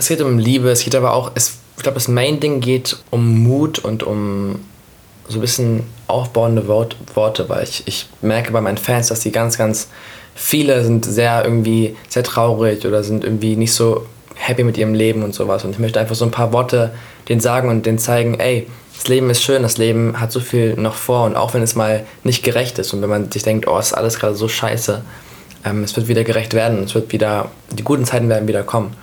Es geht um Liebe, es geht aber auch, es, ich glaube, das Main-Ding geht um Mut und um so ein bisschen aufbauende Wort, Worte, weil ich, ich merke bei meinen Fans, dass die ganz, ganz viele sind sehr irgendwie sehr traurig oder sind irgendwie nicht so happy mit ihrem Leben und sowas. Und ich möchte einfach so ein paar Worte denen sagen und denen zeigen, ey, das Leben ist schön, das Leben hat so viel noch vor und auch wenn es mal nicht gerecht ist und wenn man sich denkt, oh, ist alles gerade so scheiße, ähm, es wird wieder gerecht werden, es wird wieder, die guten Zeiten werden wieder kommen.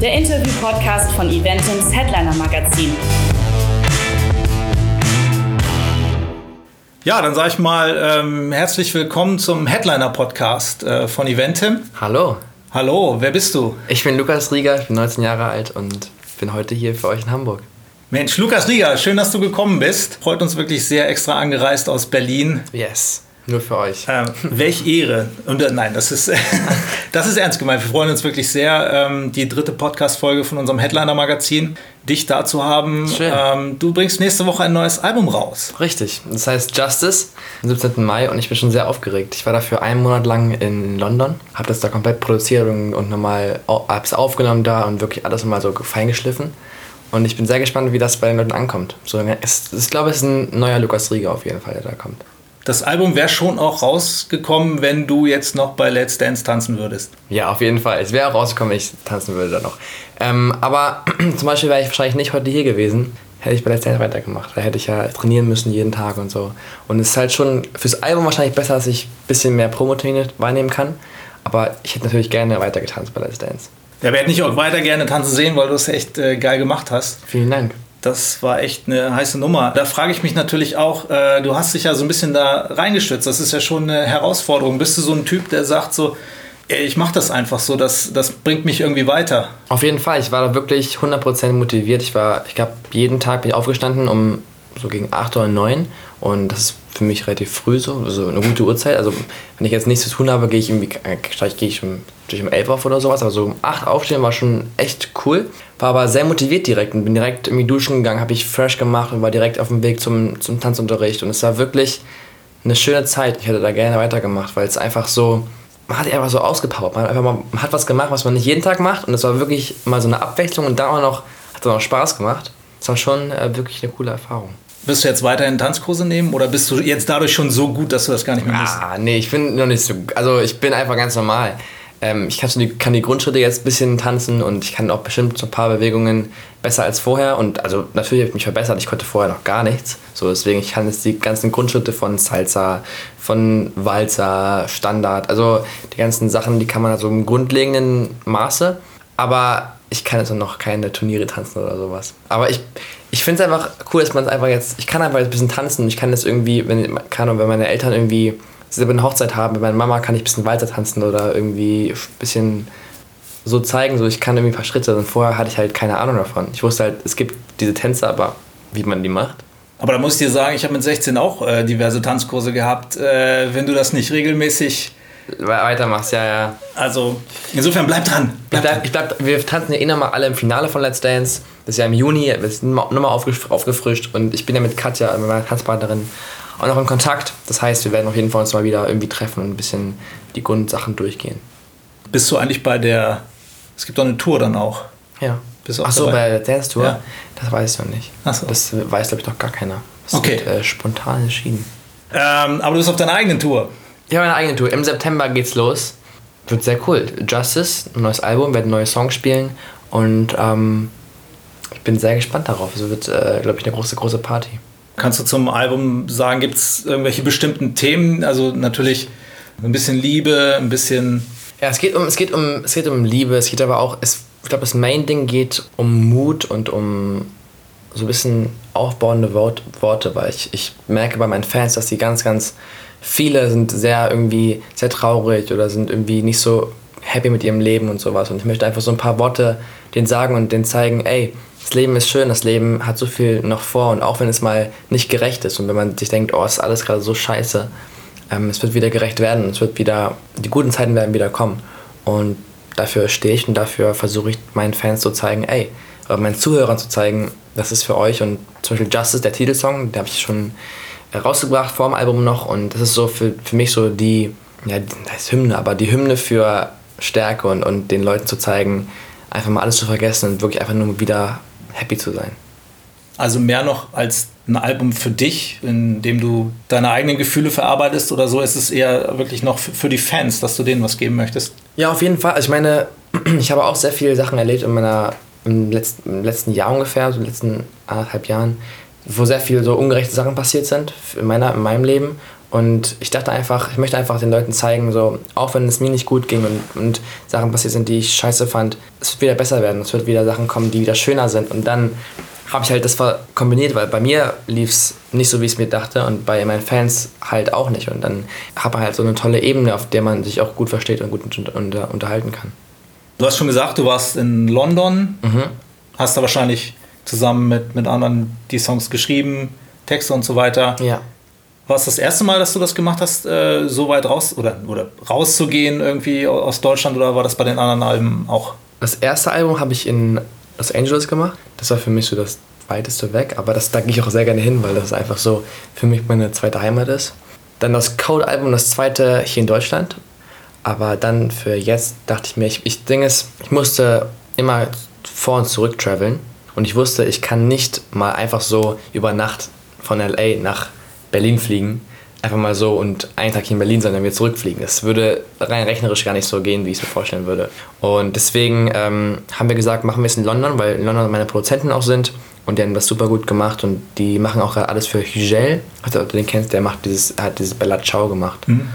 Der Interview-Podcast von Eventims Headliner Magazin. Ja, dann sage ich mal ähm, herzlich willkommen zum Headliner-Podcast äh, von Eventim. Hallo. Hallo, wer bist du? Ich bin Lukas Rieger, ich bin 19 Jahre alt und bin heute hier für euch in Hamburg. Mensch, Lukas Rieger, schön, dass du gekommen bist. Freut uns wirklich sehr extra angereist aus Berlin. Yes. Nur für euch. Ähm, welch Ehre. Und äh, nein, das ist, das ist ernst gemeint. Wir freuen uns wirklich sehr, ähm, die dritte Podcast-Folge von unserem Headliner-Magazin, dich da zu haben. Schön. Ähm, du bringst nächste Woche ein neues Album raus. Richtig. Das heißt Justice am 17. Mai und ich bin schon sehr aufgeregt. Ich war dafür einen Monat lang in London, habe das da komplett produziert und, nochmal hab's aufgenommen da und wirklich alles nochmal so feingeschliffen. Und ich bin sehr gespannt, wie das bei den Leuten ankommt. So, es, ich glaube, es ist ein neuer Lukas Rieger auf jeden Fall, der da kommt. Das Album wäre schon auch rausgekommen, wenn du jetzt noch bei Let's Dance tanzen würdest. Ja, auf jeden Fall. Es wäre auch rausgekommen, wenn ich tanzen würde da noch. Ähm, aber zum Beispiel wäre ich wahrscheinlich nicht heute hier gewesen, hätte ich bei Let's Dance weitergemacht. Da hätte ich ja trainieren müssen jeden Tag und so. Und es ist halt schon fürs Album wahrscheinlich besser, dass ich ein bisschen mehr Promotermine wahrnehmen kann. Aber ich hätte natürlich gerne weiter getanzt bei Let's Dance. Ja, wir hätten dich auch weiter gerne tanzen sehen, weil du es echt äh, geil gemacht hast. Vielen Dank. Das war echt eine heiße Nummer. Da frage ich mich natürlich auch, äh, du hast dich ja so ein bisschen da reingestürzt. Das ist ja schon eine Herausforderung. Bist du so ein Typ, der sagt so, ey, ich mache das einfach so, das, das bringt mich irgendwie weiter? Auf jeden Fall. Ich war da wirklich 100% motiviert. Ich war, ich glaube, jeden Tag bin ich aufgestanden um so gegen 8 oder 9 und das ist für mich relativ früh so, also eine gute Uhrzeit. Also wenn ich jetzt nichts zu tun habe, gehe ich irgendwie, äh, gehe ich um, durch um 11 auf oder sowas, aber so um 8 aufstehen war schon echt cool. War aber sehr motiviert direkt und bin direkt irgendwie duschen gegangen, habe ich fresh gemacht und war direkt auf dem Weg zum, zum Tanzunterricht und es war wirklich eine schöne Zeit. Ich hätte da gerne weitergemacht, weil es einfach so, man hat einfach so ausgepowert. Man hat einfach mal, man hat was gemacht, was man nicht jeden Tag macht und es war wirklich mal so eine Abwechslung und da auch noch, hat es auch noch Spaß gemacht. Es war schon äh, wirklich eine coole Erfahrung. Wirst du jetzt weiterhin Tanzkurse nehmen oder bist du jetzt dadurch schon so gut, dass du das gar nicht mehr machst? Ah, nee, ich bin noch nicht so. Also ich bin einfach ganz normal. Ähm, ich kann, die, kann die Grundschritte jetzt ein bisschen tanzen und ich kann auch bestimmt so ein paar Bewegungen besser als vorher. Und also natürlich habe ich mich verbessert. Ich konnte vorher noch gar nichts. So deswegen ich kann jetzt die ganzen Grundschritte von Salsa, von Walzer, Standard, also die ganzen Sachen, die kann man also im grundlegenden Maße. Aber ich kann jetzt noch keine Turniere tanzen oder sowas. Aber ich, ich finde es einfach cool, dass man es einfach jetzt, ich kann einfach jetzt ein bisschen tanzen. Ich kann das irgendwie, wenn, kann, wenn meine Eltern irgendwie selber eine Hochzeit haben, mit meiner Mama kann ich ein bisschen weiter tanzen oder irgendwie ein bisschen so zeigen, so ich kann irgendwie ein paar Schritte. Und vorher hatte ich halt keine Ahnung davon. Ich wusste halt, es gibt diese Tänze, aber wie man die macht. Aber da muss ich dir sagen, ich habe mit 16 auch äh, diverse Tanzkurse gehabt. Äh, wenn du das nicht regelmäßig weitermachst, ja, ja. Also, insofern bleib dran. Bleib ich bleib, ich bleib, wir tanzen ja eh nochmal alle im Finale von Let's Dance. Das ist ja im Juni, wir sind nochmal aufgefrischt und ich bin ja mit Katja, meiner Tanzpartnerin, auch noch in Kontakt. Das heißt, wir werden auf jeden Fall uns mal wieder irgendwie treffen und ein bisschen die Grundsachen durchgehen. Bist du eigentlich bei der, es gibt doch eine Tour dann auch. Ja. Bist du auch Ach so, bei der Dance Tour? Ja. Das weiß ich noch nicht. Ach so. Das weiß, glaube ich, noch gar keiner. Das okay. wird äh, spontan entschieden. Ähm, aber du bist auf deiner eigenen Tour. Ich habe eine eigene Tour. Im September geht's los. Wird sehr cool. Justice, ein neues Album, werden neue Songs spielen und ähm, ich bin sehr gespannt darauf. Es wird, äh, glaube ich, eine große, große Party. Kannst du zum Album sagen, gibt es irgendwelche bestimmten Themen? Also natürlich ein bisschen Liebe, ein bisschen. Ja, es geht um, es geht um, es geht um Liebe, es geht aber auch, es, ich glaube, das Main-Ding geht um Mut und um so ein bisschen aufbauende Wort, Worte, weil ich, ich merke bei meinen Fans, dass die ganz, ganz viele sind sehr irgendwie sehr traurig oder sind irgendwie nicht so happy mit ihrem Leben und sowas. Und ich möchte einfach so ein paar Worte denen sagen und denen zeigen, ey, das Leben ist schön, das Leben hat so viel noch vor und auch wenn es mal nicht gerecht ist und wenn man sich denkt, oh, ist alles gerade so scheiße, ähm, es wird wieder gerecht werden, es wird wieder, die guten Zeiten werden wieder kommen. Und dafür stehe ich und dafür versuche ich meinen Fans zu zeigen, ey, oder meinen Zuhörern zu zeigen, das ist für euch und zum Beispiel Justice, der Titelsong, den habe ich schon rausgebracht vor dem Album noch und das ist so für, für mich so die, ja, das ist Hymne, aber die Hymne für Stärke und, und den Leuten zu zeigen, einfach mal alles zu vergessen und wirklich einfach nur wieder happy zu sein. Also mehr noch als ein Album für dich, in dem du deine eigenen Gefühle verarbeitest oder so, ist es eher wirklich noch für die Fans, dass du denen was geben möchtest? Ja, auf jeden Fall. Also ich meine, ich habe auch sehr viele Sachen erlebt in meiner, im letzten, im letzten Jahr ungefähr, so in den letzten anderthalb Jahren, wo sehr viele so ungerechte Sachen passiert sind in, meiner, in meinem Leben. Und ich dachte einfach, ich möchte einfach den Leuten zeigen, so, auch wenn es mir nicht gut ging und, und Sachen passiert sind, die ich scheiße fand, es wird wieder besser werden, es wird wieder Sachen kommen, die wieder schöner sind. Und dann habe ich halt das kombiniert, weil bei mir lief es nicht so, wie ich es mir dachte und bei meinen Fans halt auch nicht. Und dann habe ich halt so eine tolle Ebene, auf der man sich auch gut versteht und gut unter, unterhalten kann. Du hast schon gesagt, du warst in London, mhm. hast da wahrscheinlich zusammen mit, mit anderen die Songs geschrieben, Texte und so weiter. Ja. War es das erste Mal, dass du das gemacht hast, äh, so weit raus oder, oder rauszugehen irgendwie aus Deutschland oder war das bei den anderen Alben auch? Das erste Album habe ich in Los Angeles gemacht. Das war für mich so das weiteste weg, aber das, da gehe ich auch sehr gerne hin, weil das einfach so für mich meine zweite Heimat ist. Dann das Code-Album, das zweite hier in Deutschland. Aber dann für jetzt dachte ich mir, ich, ich Ding ist, ich musste immer vor und zurück traveln und ich wusste, ich kann nicht mal einfach so über Nacht von LA nach Berlin fliegen einfach mal so und einen Tag hier in Berlin sein, dann wieder zurückfliegen. Das würde rein rechnerisch gar nicht so gehen, wie ich es mir vorstellen würde. Und deswegen ähm, haben wir gesagt, machen wir es in London, weil in London meine Produzenten auch sind und die haben das super gut gemacht und die machen auch alles für Hugel. Also du den kennst, der macht dieses, hat dieses Bella Ciao gemacht. Mhm.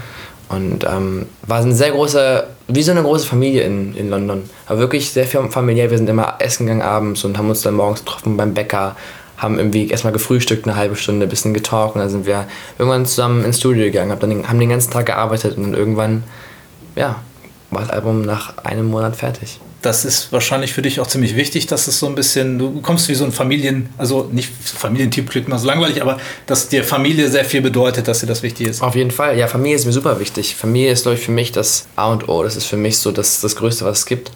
Und ähm, war eine sehr große, wie so eine große Familie in, in London. Aber wirklich sehr familiär. Wir sind immer essen gegangen abends und haben uns dann morgens getroffen beim Bäcker, haben irgendwie erstmal gefrühstückt, eine halbe Stunde, ein bisschen getalkt und dann sind wir irgendwann zusammen ins Studio gegangen, haben, dann, haben den ganzen Tag gearbeitet und dann irgendwann, ja, war das Album nach einem Monat fertig. Das ist wahrscheinlich für dich auch ziemlich wichtig, dass es so ein bisschen, du kommst wie so ein Familien, also nicht Familientyp klingt mal so langweilig, aber dass dir Familie sehr viel bedeutet, dass dir das wichtig ist. Auf jeden Fall, ja, Familie ist mir super wichtig. Familie ist, glaube ich, für mich das A und O. Das ist für mich so das, das Größte, was es gibt.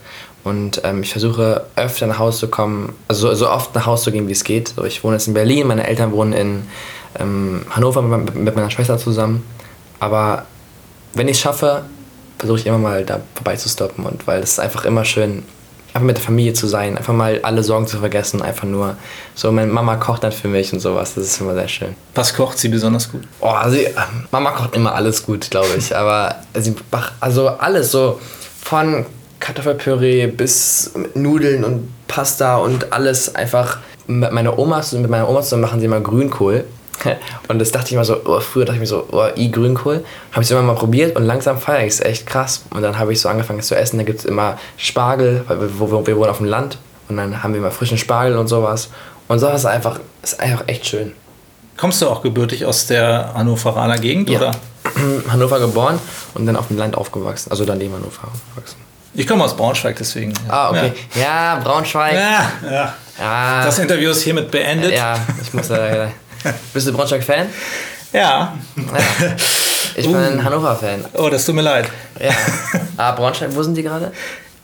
Und ähm, ich versuche öfter nach Hause zu kommen, also so, so, oft nach Hause zu gehen, wie es geht. So, ich wohne jetzt in Berlin, meine Eltern wohnen in ähm, Hannover mit, mit, meiner Schwester zusammen. Aber wenn ich es schaffe, versuche ich immer mal da vorbeizustoppen. Und weil es ist einfach immer schön, einfach mit der Familie zu sein, einfach mal alle Sorgen zu vergessen, einfach nur so, meine Mama kocht dann für mich und sowas, das ist immer sehr schön. Was kocht sie besonders gut? Oh, sie, Mama kocht immer alles gut, glaube ich, aber sie macht also alles so von Kartoffelpüree bis Nudeln und Pasta und alles einfach mit meiner Oma, mit meiner Oma zusammen machen sie immer Grünkohl. Und das dachte ich mal so, oh, früher dachte ich mir so, oh, i Grünkohl. Habe ich es immer mal probiert und langsam feiere ich es echt krass. Und dann habe ich so angefangen es zu essen. Da gibt es immer Spargel, weil wir, wir, wir wohnen auf dem Land. Und dann haben wir immer frischen Spargel und sowas. Und sowas ist einfach, ist einfach echt schön. Kommst du auch gebürtig aus der Hannoveraner Gegend? Ja. Oder? Hannover geboren und dann auf dem Land aufgewachsen. Also dann neben Hannover aufgewachsen. Ich komme aus Braunschweig, deswegen. Ah, okay. Ja, ja Braunschweig. Ja, ja. ja. Das Interview ist hiermit beendet. Ja, ich muss da. Bist du Braunschweig-Fan? Ja. ja. Ich bin uh. ein Hannover-Fan. Oh, das tut mir leid. Ja. Ah, Braunschweig, wo sind die gerade?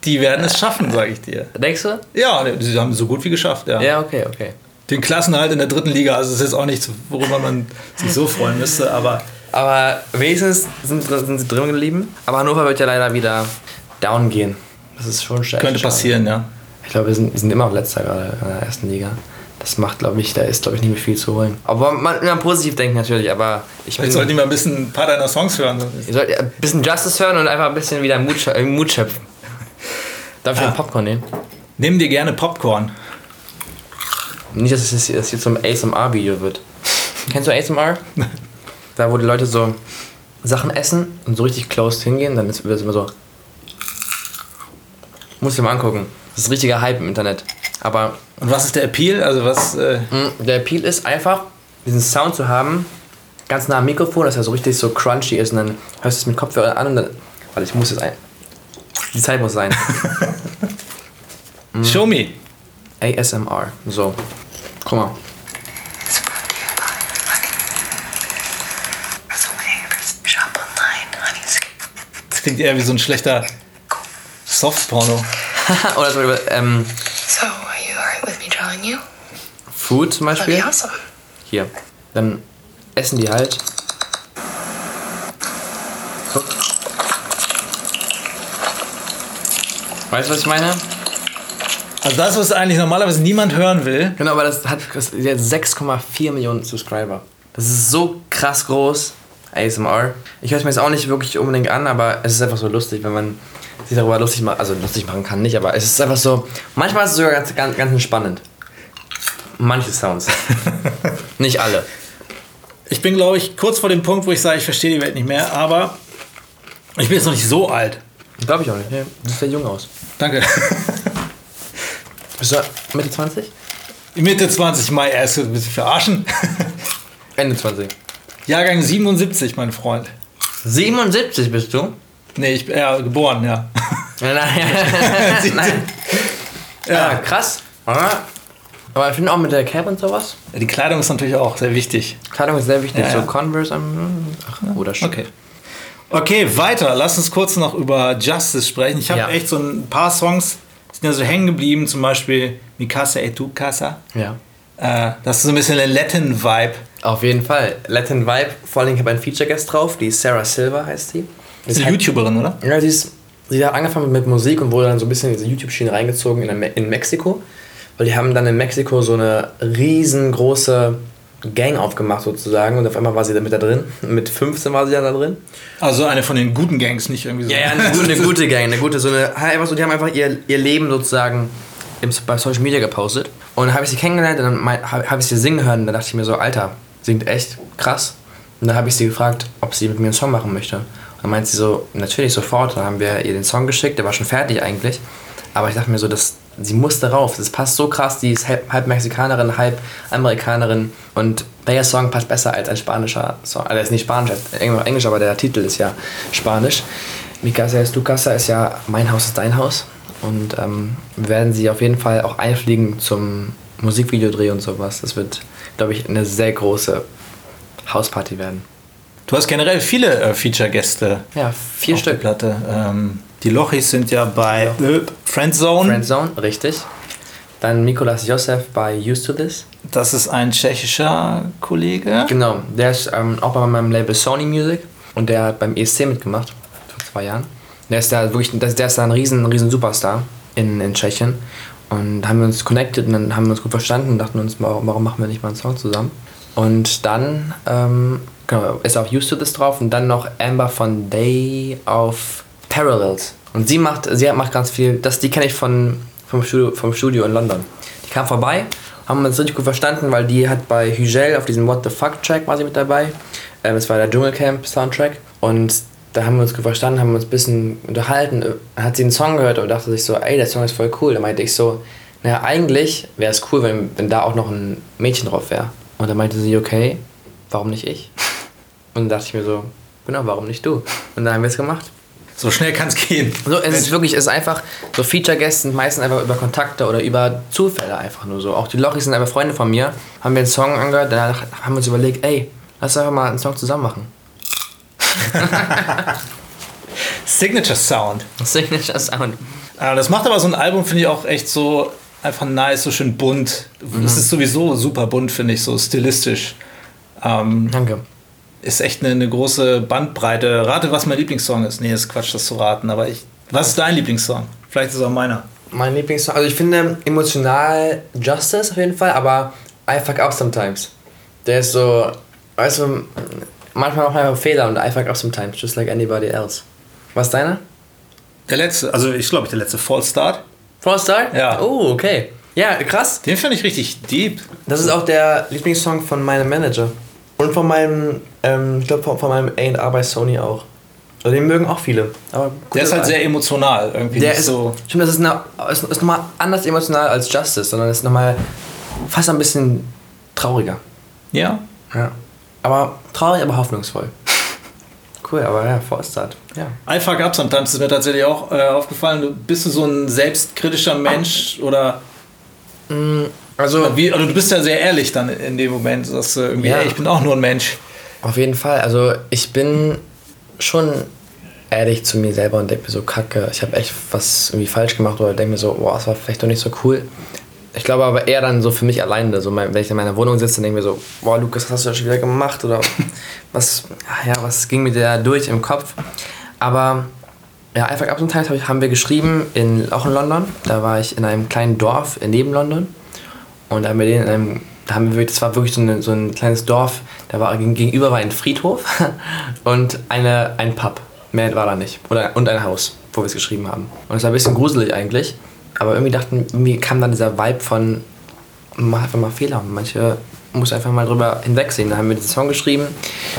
Die werden es schaffen, sage ich dir. Denkst du? Ja, sie haben es so gut wie geschafft, ja. Ja, okay, okay. Den Klassenhalt in der dritten Liga, also das ist jetzt auch nichts, worüber man sich so freuen müsste, aber. Aber wenigstens sind, sind sie drin geblieben. Aber Hannover wird ja leider wieder down gehen. Das ist schon schade. Könnte passieren, ja. Ich glaube, wir sind, sind immer auf letzter gerade in der ersten Liga. Das macht, glaube ich, da ist, glaube ich, nicht mehr viel zu holen. Aber man immer positiv denken natürlich, aber ich bin. Ich sollte mal ein bisschen ein paar deiner Songs hören. Ihr sollt ein bisschen Justice hören und einfach ein bisschen wieder Mut, äh, Mut schöpfen. Darf ich ah. Popcorn nehmen? Nimm dir gerne Popcorn. Nicht, dass es jetzt, zum ASMR-Video wird. Kennst du ASMR? da, wo die Leute so Sachen essen und so richtig close hingehen, dann wird es immer so. Muss ich mal angucken. Das ist ein richtiger Hype im Internet. Aber. Und was ist der Appeal? Also was. Äh mm, der Appeal ist einfach, diesen Sound zu haben, ganz nah am Mikrofon, dass er so richtig so crunchy ist und dann hörst du es mit Kopfhörer an und dann. Warte, ich muss jetzt ein. Die Zeit muss sein. mm. Show me. ASMR. So. Guck mal. Das klingt eher wie so ein schlechter Softporno. Oder zum Beispiel, ähm, So, are you alright with me drawing you? Food zum Beispiel. That'd be awesome. Hier. Dann essen die halt. Weißt du, was ich meine? Also das, was eigentlich normalerweise niemand hören will. Genau, aber das hat, das hat 6,4 Millionen Subscriber. Das ist so krass groß. ASMR. Ich höre es mir jetzt auch nicht wirklich unbedingt an, aber es ist einfach so lustig, wenn man sich darüber lustig macht. Also lustig machen kann nicht, aber es ist einfach so. Manchmal ist es sogar ganz, ganz, ganz entspannend. Manche Sounds. nicht alle. Ich bin, glaube ich, kurz vor dem Punkt, wo ich sage, ich verstehe die Welt nicht mehr, aber ich bin jetzt noch nicht so alt. Glaube ich auch nicht. Nee, du siehst sehr jung aus. Danke. Bist du Mitte 20? Mitte 20 Mai, erst ein bisschen verarschen. Ende 20. Jahrgang 77, mein Freund. 77 bist du? Nee, ich bin ja geboren, ja. Nein, nein. nein. Ja, krass. Aber ich finde auch mit der Cap und sowas. Die Kleidung ist natürlich auch sehr wichtig. Kleidung ist sehr wichtig. Ja, so ja. Converse am. Ach, oder schon. Okay. Okay, weiter. Lass uns kurz noch über Justice sprechen. Ich habe Ja. echt so ein paar Songs, die sind ja so hängen geblieben. Zum Beispiel Mikasa et tu casa. Ja. Äh, das ist so ein bisschen ein Latin-Vibe. Auf jeden Fall. Latin Vibe. Vor allem, ich habe einen Feature-Guest drauf. Die Sarah Silver, heißt die. Das ist eine YouTuberin, oder? Ja, sie, ist, sie hat angefangen mit Musik und wurde dann so ein bisschen in diese YouTube-Schiene reingezogen in, in Mexiko. Weil die haben dann in Mexiko so eine riesengroße Gang aufgemacht sozusagen und auf einmal war sie da mit da drin. Mit 15 war sie dann da drin. Also eine von den guten Gangs, nicht irgendwie so. Ja, ja, eine gute, eine gute Gang, eine gute, so eine, einfach so, die haben einfach ihr, ihr Leben sozusagen im, bei Social Media gepostet. Und dann habe ich sie kennengelernt und dann habe hab ich sie singen hören und dann dachte ich mir so, Alter, singt echt krass. Und dann habe ich sie gefragt, ob sie mit mir einen Song machen möchte. Dann meint sie so, natürlich sofort. Dann haben wir ihr den Song geschickt, der war schon fertig eigentlich. Aber ich dachte mir so, das, sie muss darauf. Das passt so krass, die ist halb, halb Mexikanerin, halb Amerikanerin. Und der Song passt besser als ein spanischer Song. Also er ist nicht spanisch, Englisch, aber der Titel ist ja spanisch. Mi casa es tu casa ist ja mein Haus ist dein Haus. Und ähm, wir werden sie auf jeden Fall auch einfliegen zum Musikvideodreh und sowas. Das wird, glaube ich, eine sehr große Hausparty werden. Du hast generell viele äh, Feature-Gäste. Ja, vier Stück. Platte. Ähm, die Lochis sind ja bei äh, Friendzone. Friendzone, richtig. Dann Mikolas Josef bei Used to This. Das ist ein tschechischer Kollege. Genau, der ist ähm, auch bei meinem Label Sony Music und der hat beim ESC mitgemacht vor zwei Jahren. Der ist da wirklich, der ist da ein riesen, riesen Superstar in, in Tschechien. Und haben wir uns connected und dann haben wir uns gut verstanden und dachten uns, warum warum machen wir nicht mal einen Song zusammen? Und dann ähm, genau, ist auch Used to This drauf und dann noch Amber von Day auf Parallels. Und sie macht, sie macht ganz viel, das, die kenne ich von, vom, Studio, vom Studio in London. Die kam vorbei, haben uns richtig gut verstanden, weil die hat bei Hugel auf diesem What the Fuck Track sie mit dabei. Ähm, das war der Dschungelcamp Soundtrack. Und da haben wir uns gut verstanden, haben uns ein bisschen unterhalten. Dann hat sie einen Song gehört und dachte sich so, ey, der Song ist voll cool. Da meinte ich so, naja, eigentlich wäre es cool, wenn, wenn da auch noch ein Mädchen drauf wäre. Und dann meinte sie, okay, warum nicht ich? Und dann dachte ich mir so, genau, warum nicht du? Und dann haben wir es gemacht. So schnell kann es gehen. So, es ist wirklich, es ist einfach, so Feature-Guests sind meistens einfach über Kontakte oder über Zufälle einfach nur so. Auch die Lochis sind einfach Freunde von mir. Haben wir einen Song angehört, danach haben wir uns überlegt, ey, lass einfach mal einen Song zusammen machen. Signature Sound. Signature Sound. Ah, das macht aber so ein Album, finde ich auch echt so einfach nice, so schön bunt. Es ist sowieso super bunt, finde ich, so stilistisch. Ähm, Danke. Ist echt eine, eine große Bandbreite. Rate, was mein Lieblingssong ist. Nee, ist Quatsch, das zu raten. Aber ich. Was ist dein Lieblingssong? Vielleicht ist es auch meiner. Mein Lieblingssong, also ich finde emotional Justice auf jeden Fall, aber I fuck up sometimes. Der ist so, weißt du, manchmal man einfach Fehler und I fuck up sometimes, just like anybody else. Was ist deiner? Der letzte, also ich glaube, der letzte Fall Start. False Star? Ja. Oh, okay. Ja, krass. Den finde ich richtig deep. Das ist auch der Lieblingssong von meinem Manager. Und von meinem, ähm, ich glaube von, von meinem A&R bei Sony auch. Also den mögen auch viele. Der ist halt sehr emotional. Irgendwie Der ist, so. stimmt, das ist, eine, ist, ist nochmal anders emotional als Justice, sondern ist nochmal fast ein bisschen trauriger. Ja. Ja. Aber traurig, aber hoffnungsvoll. cool, aber ja, Forstart. Ja. I fuck up sometimes ist mir tatsächlich auch äh, aufgefallen. Du, bist du so ein selbstkritischer Mensch oder Also, wie, also du bist ja sehr ehrlich dann in dem Moment, dass du irgendwie, Ja. ey, ich bin auch nur ein Mensch. Auf jeden Fall. Also ich bin schon ehrlich zu mir selber und denke mir so, kacke, ich habe echt was irgendwie falsch gemacht oder denke mir so, boah, das war vielleicht doch nicht so cool. Ich glaube aber eher dann so für mich alleine. So, wenn ich in meiner Wohnung sitze, denke mir so, boah, Lukas, was hast du da schon wieder gemacht? Oder was, ja, was ging mir da durch im Kopf? Aber ja, einfach ab und zu haben wir geschrieben, in, auch in London. Da war ich in einem kleinen Dorf neben London. Und da haben wir den in einem, da haben wir, das war wirklich so, eine, so ein kleines Dorf, da war gegenüber war ein Friedhof und eine, ein Pub. Mehr war da nicht. Oder, und ein Haus, wo wir es geschrieben haben. Und es war ein bisschen gruselig eigentlich. Aber irgendwie dachten, irgendwie kam dann dieser Vibe von, mach einfach mal Fehler. Manche muss einfach mal drüber hinwegsehen. Da haben wir diesen Song geschrieben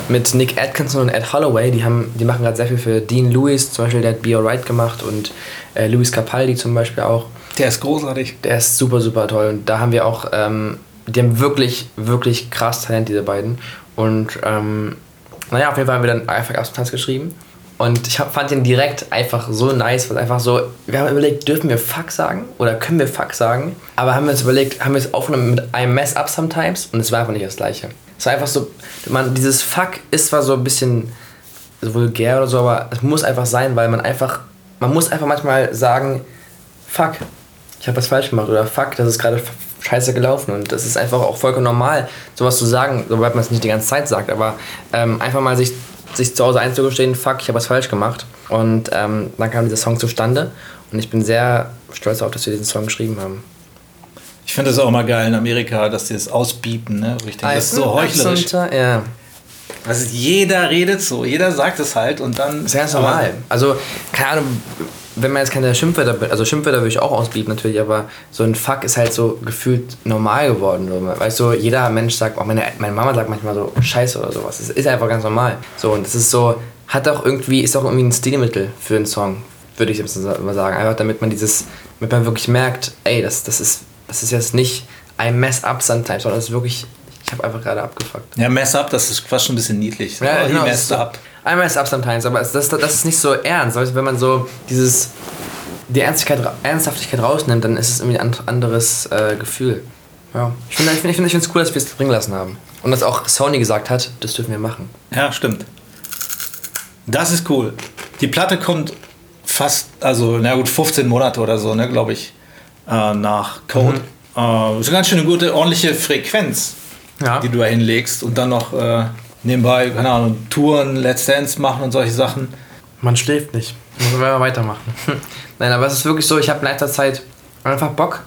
mit Nick Atkinson und Ed Holloway. Die, haben, die machen gerade sehr viel für Dean Lewis, zum Beispiel, der hat Be Alright gemacht und äh, Luis Capaldi zum Beispiel auch. Der ist großartig. Der ist super, super toll. Und da haben wir auch, ähm, die haben wirklich, wirklich krass Talent, diese beiden. Und ähm, naja, auf jeden Fall haben wir dann einfach Tanz geschrieben. Und ich hab, fand den direkt einfach so nice, weil einfach so, wir haben überlegt, dürfen wir Fuck sagen oder können wir Fuck sagen? Aber haben wir uns überlegt, haben wir es aufgenommen mit I mess up sometimes und es war einfach nicht das gleiche. Es war einfach so, man, dieses Fuck ist zwar so ein bisschen vulgär oder so, aber es muss einfach sein, weil man einfach, man muss einfach manchmal sagen, Fuck, ich habe was falsch gemacht oder Fuck, das ist gerade scheiße gelaufen und das ist einfach auch vollkommen normal, sowas zu sagen, sobald man es nicht die ganze Zeit sagt, aber ähm, einfach mal sich sich zu Hause einzugestehen, fuck, ich habe was falsch gemacht. Und ähm, dann kam dieser Song zustande und ich bin sehr stolz darauf, dass wir diesen Song geschrieben haben. Ich finde es auch mal geil in Amerika, dass die das ausbieten, ne? Richtig. Das ist so heuchlerisch. Ja. Also jeder redet so, jeder sagt es halt und dann. Das ist ganz normal. Also, keine Ahnung, wenn man jetzt keine Schimpfwörter, also Schimpfwörter würde ich auch ausbieten natürlich, aber so ein Fuck ist halt so gefühlt normal geworden. Weißt du, jeder Mensch sagt, auch meine, meine Mama sagt manchmal so Scheiße oder sowas. Das ist einfach ganz normal. So, und das ist so, hat auch irgendwie, ist auch irgendwie ein Stilmittel für einen Song, würde ich jetzt mal sagen. Einfach damit man dieses, damit man wirklich merkt, ey, das, das ist, das ist jetzt nicht I mess up sometimes, sondern das ist wirklich, ich habe einfach gerade abgefuckt. Ja, mess up, das ist fast schon ein bisschen niedlich. Ja, genau, mess up. I mess up sometimes, aber das, das, das ist nicht so ernst. Also wenn man so dieses, die Ernsthaftigkeit rausnimmt, dann ist es irgendwie ein anderes äh, Gefühl. Ja. Ich finde es ich find, ich find, cool, dass wir es drin lassen haben. Und dass auch Sony gesagt hat, das dürfen wir machen. Ja, stimmt. Das ist cool. Die Platte kommt fast, also na gut, 15 Monate oder so, ne, glaube ich, äh, nach Code. Mhm. Äh, ist eine ganz schön gute, ordentliche Frequenz, ja. die du da hinlegst und dann noch äh, nebenbei, keine Ahnung, Touren, Let's Dance machen und solche Sachen. Man schläft nicht. Muss man weitermachen. Nein, aber es ist wirklich so, ich habe in letzter Zeit einfach Bock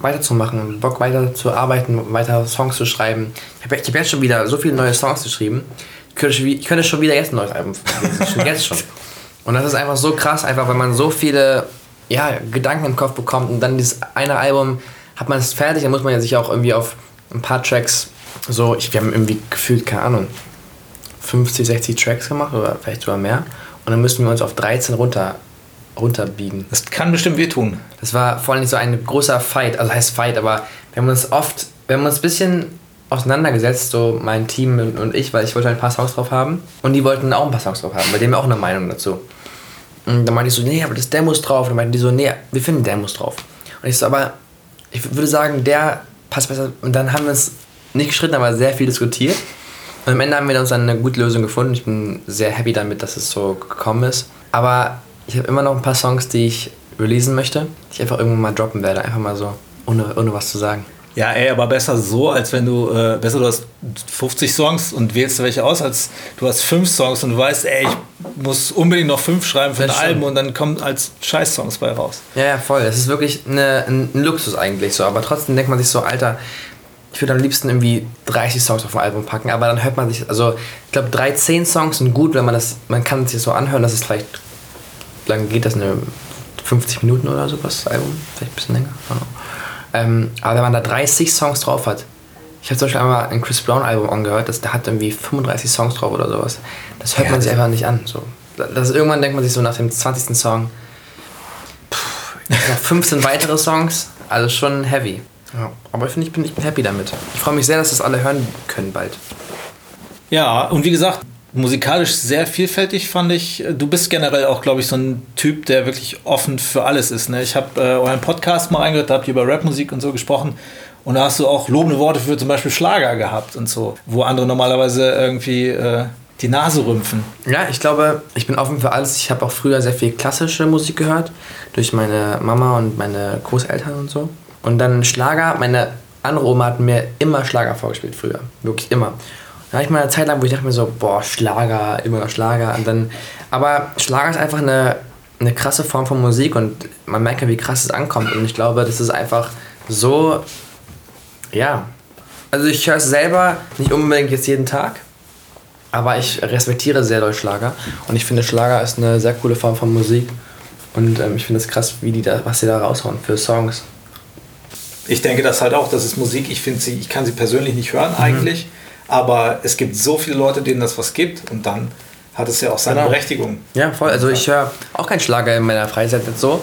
weiterzumachen, Bock weiter zu arbeiten, weiter Songs zu schreiben. Ich habe hab jetzt schon wieder so viele neue Songs geschrieben. Ich könnte, ich könnte schon wieder jetzt ein neues Album schon jetzt schon. Und das ist einfach so krass, einfach weil man so viele ja, Gedanken im Kopf bekommt und dann dieses eine Album hat man es fertig, dann muss man ja sich auch irgendwie auf ein paar Tracks so, ich, wir haben irgendwie gefühlt, keine Ahnung, 50, 60 Tracks gemacht oder vielleicht sogar mehr. Und dann müssen wir uns auf 13 runter, runterbiegen. Das kann bestimmt wehtun. Das war vor allem so ein großer Fight, also heißt Fight, aber wir haben uns oft, wir haben uns ein bisschen auseinandergesetzt, so mein Team und ich, weil ich wollte ein paar Songs drauf haben. Und die wollten auch ein paar Songs drauf haben, bei dem auch eine Meinung dazu. Und dann meinte ich so, nee, aber das Demos drauf. Und dann meinten die so, nee, wir finden Demos drauf. Und ich so, aber ich würde sagen, der passt besser. Und dann haben wir es nicht gestritten, aber sehr viel diskutiert. Und am Ende haben wir uns dann eine gute Lösung gefunden. Ich bin sehr happy damit, dass es so gekommen ist. Aber ich habe immer noch ein paar Songs, die ich releasen möchte, die ich einfach irgendwann mal droppen werde. Einfach mal so, ohne, ohne was zu sagen. Ja, ey, aber besser so, als wenn du, äh, besser du hast 50 Songs und wählst welche aus, als du hast fünf Songs und du weißt, ey, ich muss unbedingt noch fünf schreiben für das ein Album und dann kommen als Scheiß-Songs bei raus. Ja, ja, voll. Es ist wirklich eine, ein, ein Luxus eigentlich so, aber trotzdem denkt man sich so, Alter, ich würde am liebsten irgendwie 30 Songs auf ein Album packen, aber dann hört man sich, also ich glaube, drei, zehn Songs sind gut, wenn man das, man kann es sich so anhören, das ist vielleicht, lang geht das, eine 50 Minuten oder sowas, das Album, vielleicht ein bisschen länger. Ähm, aber wenn man da 30 Songs drauf hat, ich habe zum Beispiel einmal ein Chris Brown Album angehört, das, der hat irgendwie 35 Songs drauf oder sowas. Das hört ja, man sich einfach nicht an. So. Das, irgendwann denkt man sich so nach dem 20. Song, pff, noch 15 weitere Songs, also schon heavy. Ja, aber ich finde, ich bin, ich bin happy damit. Ich freue mich sehr, dass das alle hören können bald. Ja, und wie gesagt, musikalisch sehr vielfältig fand ich. Du bist generell auch, glaube ich, so ein Typ, der wirklich offen für alles ist. Ne? Ich habe äh, euren Podcast mal reingehört, da habt ihr über Rapmusik und so gesprochen. Und da hast du auch lobende Worte für zum Beispiel Schlager gehabt und so, wo andere normalerweise irgendwie äh, die Nase rümpfen. Ja, ich glaube, ich bin offen für alles. Ich habe auch früher sehr viel klassische Musik gehört, durch meine Mama und meine Großeltern und so. Und dann Schlager, meine andere Oma hat mir immer Schlager vorgespielt früher. Wirklich immer. Da hatte ich mal eine Zeit lang, wo ich dachte mir so, boah, Schlager, immer noch Schlager. Und dann, aber Schlager ist einfach eine, eine krasse Form von Musik und man merkt ja, wie krass es ankommt. Und ich glaube, das ist einfach so, ja. Also ich höre es selber nicht unbedingt jetzt jeden Tag, aber ich respektiere sehr doll Schlager. Und ich finde, Schlager ist eine sehr coole Form von Musik. Und ähm, ich finde es krass, wie die da, was sie da raushauen für Songs. Ich denke das halt auch, das ist Musik. Ich finde sie, ich kann sie persönlich nicht hören mhm. eigentlich, aber es gibt so viele Leute, denen das was gibt und dann hat es ja auch seine genau. Berechtigung. Ja, voll. Also ich höre auch keinen Schlager in meiner Freizeit jetzt so.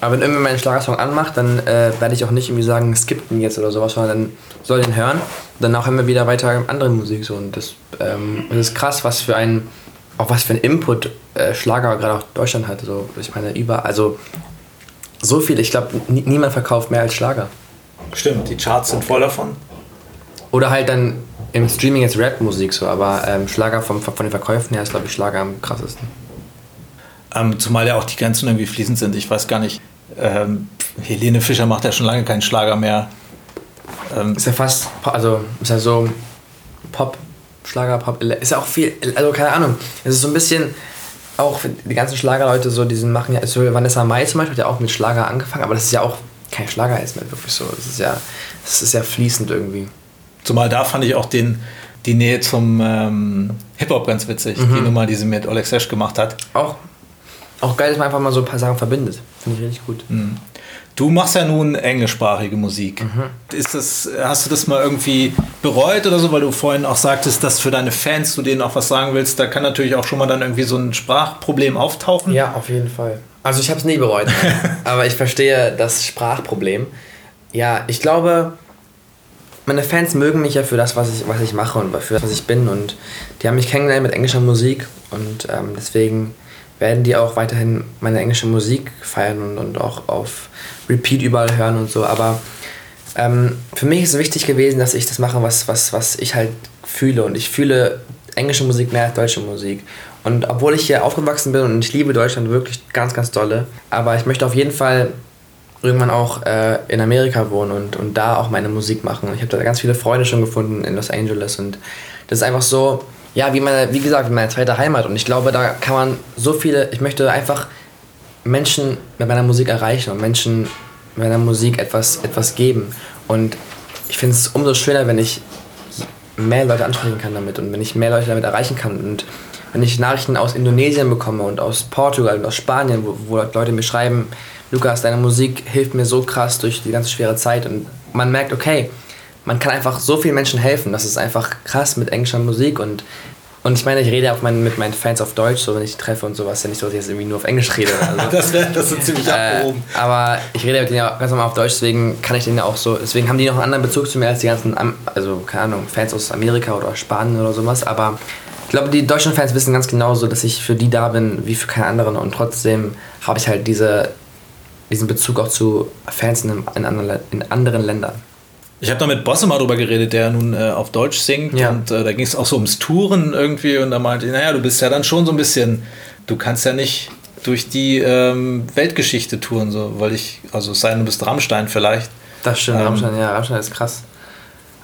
Aber wenn irgendwer meinen Schlagersong anmacht, dann äh, werde ich auch nicht irgendwie sagen, es gibt ihn jetzt oder sowas, sondern dann soll den hören. Und danach hören wir wieder weiter andere Musik so. Und das, ähm, das ist krass, was für ein, auch was für ein Input äh, Schlager gerade auch Deutschland hat. So, ich meine, über, also so viel, ich glaube, niemand verkauft mehr als Schlager. Stimmt, die Charts sind voll davon. Oder halt dann im Streaming jetzt Rap-Musik so, aber ähm, Schlager vom, von den Verkäufen her ist, glaube ich, Schlager am krassesten. Ähm, zumal ja auch die Grenzen irgendwie fließend sind. Ich weiß gar nicht, ähm, Helene Fischer macht ja schon lange keinen Schlager mehr. Ähm, ist ja fast, also ist ja so Pop, Schlager, Pop, ist ja auch viel, also keine Ahnung. Es ist so ein bisschen, auch die ganzen Schlagerleute so, die machen ja, so Vanessa Mai zum Beispiel hat ja auch mit Schlager angefangen, aber das ist ja auch kein Schlager ist mehr wirklich so. Das ist ja, das ist ja fließend irgendwie. Zumal da fand ich auch den, die Nähe zum ähm, Hip-Hop ganz witzig. Mhm. Die Nummer, die sie mit Oleg Sesh gemacht hat. Auch, auch geil, dass man einfach mal so ein paar Sachen verbindet. Finde ich richtig gut. Mhm. Du machst ja nun englischsprachige Musik. Mhm. Ist das, hast du das mal irgendwie bereut oder so, weil du vorhin auch sagtest, dass für deine Fans du denen auch was sagen willst? Da kann natürlich auch schon mal dann irgendwie so ein Sprachproblem auftauchen. Ja, auf jeden Fall. Also ich habe es nie bereut, aber ich verstehe das Sprachproblem. Ja, ich glaube, meine Fans mögen mich ja für das, was ich, was ich mache und für das, was ich bin. Und die haben mich kennengelernt mit englischer Musik und ähm, deswegen werden die auch weiterhin meine englische Musik feiern und, und auch auf Repeat überall hören und so. Aber ähm, für mich ist es wichtig gewesen, dass ich das mache, was, was, was ich halt fühle. Und ich fühle englische Musik mehr als deutsche Musik. Und obwohl ich hier aufgewachsen bin und ich liebe Deutschland wirklich ganz, ganz dolle, aber ich möchte auf jeden Fall irgendwann auch äh, in Amerika wohnen und, und da auch meine Musik machen. Ich habe da ganz viele Freunde schon gefunden in Los Angeles und das ist einfach so, ja, wie, meine, wie gesagt, meine zweite Heimat. Und ich glaube, da kann man so viele, ich möchte einfach Menschen mit meiner Musik erreichen und Menschen mit meiner Musik etwas, etwas geben. Und ich finde es umso schöner, wenn ich mehr Leute ansprechen kann damit und wenn ich mehr Leute damit erreichen kann. Und wenn ich Nachrichten aus Indonesien bekomme und aus Portugal und aus Spanien, wo, wo Leute mir schreiben, Lukas, deine Musik hilft mir so krass durch die ganze schwere Zeit und man merkt, okay, man kann einfach so vielen Menschen helfen. Das ist einfach krass mit englischer Musik und und ich meine, ich rede auch mein, mit meinen Fans auf Deutsch, so wenn ich die treffe und sowas. Ja nicht so, dass ich jetzt irgendwie nur auf Englisch rede. Also, das wäre das ist ziemlich äh, abgehoben. Aber ich rede mit denen ja ganz normal auf Deutsch, deswegen kann ich denen ja auch so. Deswegen haben die noch einen anderen Bezug zu mir als die ganzen, also keine Ahnung, Fans aus Amerika oder Spanien oder sowas. Aber ich glaube, die deutschen Fans wissen ganz genau so, dass ich für die da bin wie für keine anderen. Und trotzdem habe ich halt diese, diesen Bezug auch zu Fans in, in, anderen, in anderen Ländern. Ich habe da mit Bosse mal drüber geredet, der nun äh, auf Deutsch singt ja. und äh, da ging es auch so ums Touren irgendwie und da meinte ich, naja, du bist ja dann schon so ein bisschen, du kannst ja nicht durch die ähm, Weltgeschichte touren, so, weil ich, also es sei denn, du bist Rammstein vielleicht. Das stimmt, ähm, Rammstein, ja, Rammstein ist krass.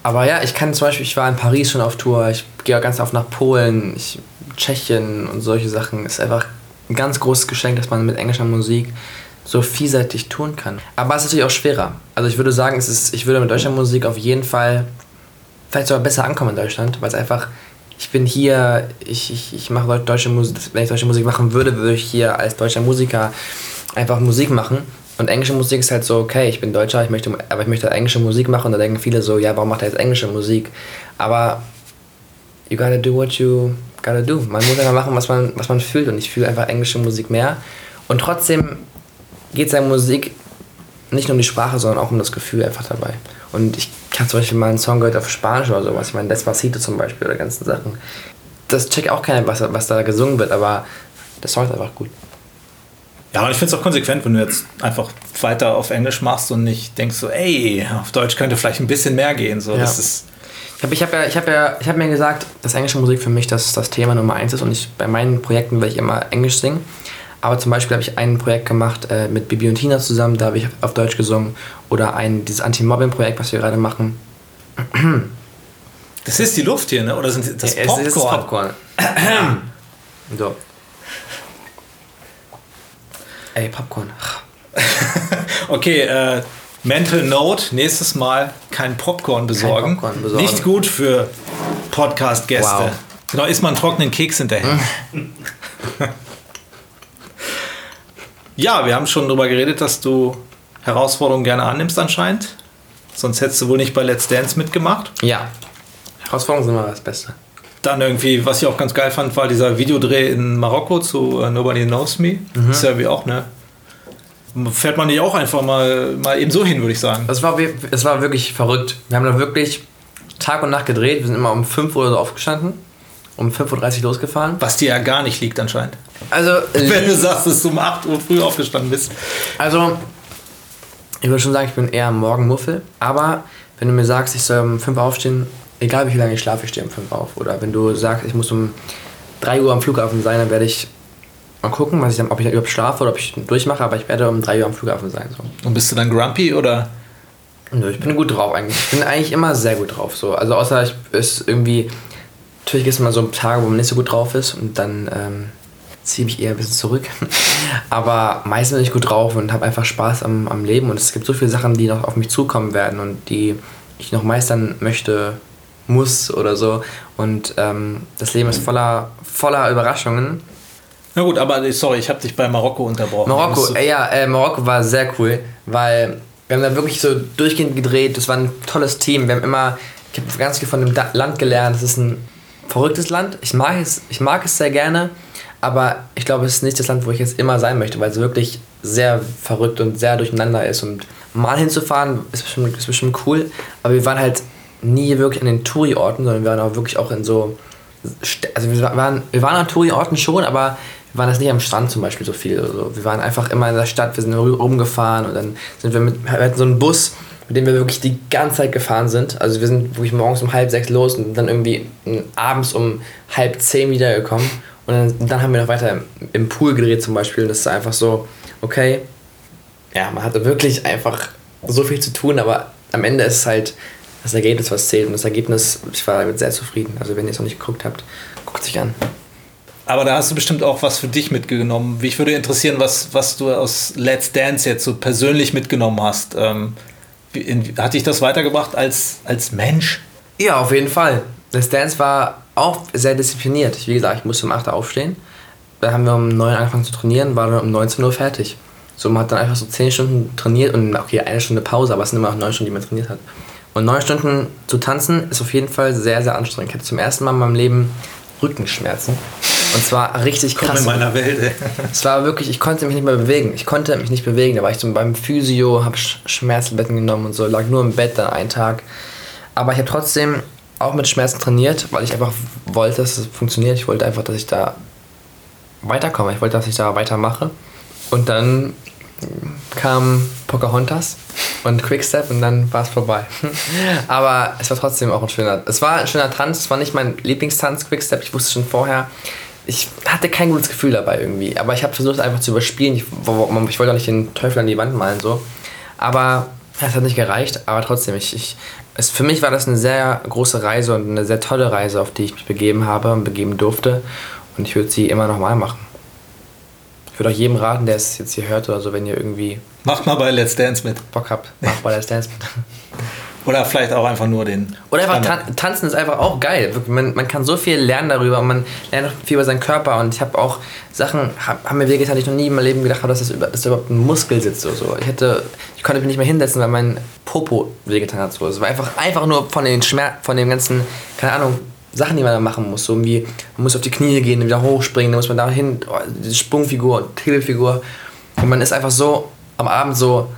Aber ja, ich kann zum Beispiel, ich war in Paris schon auf Tour, ich gehe ganz oft nach Polen, ich, Tschechien und solche Sachen. Ist einfach ein ganz großes Geschenk, dass man mit englischer Musik so vielseitig tun kann. Aber es ist natürlich auch schwerer. Also ich würde sagen, es ist, ich würde mit deutscher Musik auf jeden Fall vielleicht sogar besser ankommen in Deutschland, weil es einfach, ich bin hier, ich, ich, ich mache deutsche Musik, wenn ich deutsche Musik machen würde, würde ich hier als deutscher Musiker einfach Musik machen. Und englische Musik ist halt so, okay, ich bin Deutscher, ich möchte, aber ich möchte englische Musik machen und da denken viele so, ja, warum macht er jetzt englische Musik? Aber you gotta do what you gotta do. Man muss einfach machen, was man, was man fühlt und ich fühle einfach englische Musik mehr. Und trotzdem geht seine Musik nicht nur um die Sprache, sondern auch um das Gefühl einfach dabei. Und ich habe zum Beispiel mal einen Song gehört auf Spanisch oder sowas. Ich meine, Despacito zum Beispiel oder ganzen Sachen. Das checkt auch keiner, was, was da gesungen wird, aber der Song ist einfach gut. Ja, und ich finde es auch konsequent, wenn du jetzt einfach weiter auf Englisch machst und nicht denkst so, ey, auf Deutsch könnte vielleicht ein bisschen mehr gehen. So, ja. das ist ich habe ich hab ja, ich hab ja, hab mir gesagt, dass englische Musik für mich das, das Thema Nummer eins ist und ich, bei meinen Projekten will ich immer Englisch singen. Aber zum Beispiel habe ich ein Projekt gemacht äh, mit Bibi und Tina zusammen, da habe ich auf Deutsch gesungen. Oder ein, dieses Anti-Mobbing-Projekt, was wir gerade machen. Das ist die Luft hier, ne? oder sind das Es Popcorn? ist Popcorn. so. Ey, Popcorn. Okay, äh, Mental Note, nächstes Mal kein Popcorn besorgen. Popcorn besorgen. Nicht gut für Podcast-Gäste. Wow. Genau, isst mal einen trockenen Keks hinterher. ja, wir haben schon darüber geredet, dass du Herausforderungen gerne annimmst anscheinend. Sonst hättest du wohl nicht bei Let's Dance mitgemacht. Ja. Herausforderungen sind immer das Beste. Dann irgendwie, was ich auch ganz geil fand, war dieser Videodreh in Marokko zu äh, Nobody Knows Me. Mhm. Das ist ja irgendwie auch, ne? Fährt man nicht auch einfach mal, mal eben so hin, würde ich sagen. Es war, es war wirklich verrückt. Wir haben da wirklich Tag und Nacht gedreht. Wir sind immer um 5 Uhr so aufgestanden. Um 5.30 Uhr losgefahren. Was dir ja gar nicht liegt anscheinend. Also, Wenn du sagst, dass du um 8 Uhr früh aufgestanden bist. also ich würde schon sagen, ich bin eher Morgenmuffel. Aber wenn du mir sagst, ich soll um 5 Uhr aufstehen, egal wie lange ich schlafe, ich stehe um 5 Uhr auf. Oder wenn du sagst, ich muss um 3 Uhr am Flughafen sein, dann werde ich mal gucken, was ich dann, ob ich dann überhaupt schlafe oder ob ich durchmache. Aber ich werde um 3 Uhr am Flughafen sein. So. Und bist du dann grumpy oder? Nö, ich bin gut drauf eigentlich. Ich bin eigentlich immer sehr gut drauf. So. Also außer ich ist irgendwie. Natürlich gibt es mal so Tage, wo man nicht so gut drauf ist und dann ähm, ziehe ich mich eher ein bisschen zurück. Aber meistens bin ich gut drauf und habe einfach Spaß am, am Leben und es gibt so viele Sachen, die noch auf mich zukommen werden und die ich noch meistern möchte, muss oder so. Und ähm, das Leben ist voller, voller Überraschungen. Na gut, aber sorry, ich habe dich bei Marokko unterbrochen. Marokko, ey, ja, äh, Marokko war sehr cool, weil wir haben da wirklich so durchgehend gedreht. Das war ein tolles Team. Wir haben immer, ich habe ganz viel von dem Land gelernt. Es ist ein verrücktes Land. Ich mag es, ich mag es sehr gerne, aber ich glaube, es ist nicht das Land, wo ich jetzt immer sein möchte, weil es wirklich sehr verrückt und sehr durcheinander ist. Und mal hinzufahren ist bestimmt, ist bestimmt cool, aber wir waren halt nie wirklich an den Touri-Orten, sondern wir waren auch wirklich auch in so also wir waren, wir waren an Touri-Orten schon, aber wir waren jetzt nicht am Strand zum Beispiel so viel. Oder so. Wir waren einfach immer in der Stadt, wir sind ru- rumgefahren und dann sind wir mit, wir hatten so einen Bus, mit dem wir wirklich die ganze Zeit gefahren sind. Also wir sind wirklich morgens um halb sechs los und dann irgendwie abends um halb zehn wiedergekommen. Und dann, dann haben wir noch weiter im, im Pool gedreht zum Beispiel. Und das ist einfach so, okay, ja, man hatte wirklich einfach so viel zu tun, aber am Ende ist es halt das Ergebnis, was zählt. Und das Ergebnis, ich war damit sehr zufrieden. Also wenn ihr es noch nicht geguckt habt, guckt es sich an. Aber da hast du bestimmt auch was für dich mitgenommen. Mich würde interessieren, was, was du aus Let's Dance jetzt so persönlich mitgenommen hast. Ähm, in, hat dich das weitergebracht als, als Mensch? Ja, auf jeden Fall. Das Dance war auch sehr diszipliniert. Wie gesagt, ich musste um 8 Uhr aufstehen. Da haben wir um 9 Uhr angefangen zu trainieren, war dann um 19 Uhr fertig. So, man hat dann einfach so 10 Stunden trainiert und okay, eine Stunde Pause, aber es sind immer noch 9 Stunden, die man trainiert hat. Und 9 Stunden zu tanzen ist auf jeden Fall sehr, sehr anstrengend. Ich hatte zum ersten Mal in meinem Leben Rückenschmerzen. Und zwar richtig Komm krass. in meiner Welt. ey. Es war wirklich, ich konnte mich nicht mehr bewegen. Ich konnte mich nicht bewegen. Da war ich so beim Physio, habe Schmerztabletten genommen und so, lag nur im Bett dann einen Tag. Aber ich habe trotzdem auch mit Schmerzen trainiert, weil ich einfach wollte, dass es funktioniert. Ich wollte einfach, dass ich da weiterkomme. Ich wollte, dass ich da weitermache. Und dann kam Pocahontas und Quickstep und dann war es vorbei. Aber es war trotzdem auch ein schöner, es war ein schöner Tanz, es war nicht mein Lieblingstanz Quickstep, ich wusste schon vorher, ich hatte kein gutes Gefühl dabei irgendwie, aber ich habe versucht es einfach zu überspielen, ich, ich wollte auch nicht den Teufel an die Wand malen so, aber es hat nicht gereicht, aber trotzdem, ich, ich, es, für mich war das eine sehr große Reise und eine sehr tolle Reise, auf die ich mich begeben habe und begeben durfte. Und ich würde sie immer nochmal machen. Ich würde auch jedem raten, der es jetzt hier hört oder so, wenn ihr irgendwie Macht mal bei Let's Dance mit. Bock habt, macht bei der Dance mit. Oder vielleicht auch einfach nur den. Oder einfach tan tanzen ist einfach auch geil. Man, man kann so viel lernen darüber und man lernt auch viel über seinen Körper. Und ich habe auch Sachen, hab, haben mir wehgetan, die ich noch nie in meinem Leben gedacht habe, dass das, über, dass da überhaupt ein Muskel sitzt oder so. Ich, hätte, ich konnte mich nicht mehr hinsetzen, weil mein Popo wehgetan hat. So. Es war einfach, einfach nur von den Schmerz, von den ganzen, keine Ahnung, Sachen, die man da machen muss. So irgendwie, man muss auf die Knie gehen, wieder hochspringen, dann muss man da hin, oh, diese Sprungfigur, Hebelfigur. Und man ist einfach so am Abend so,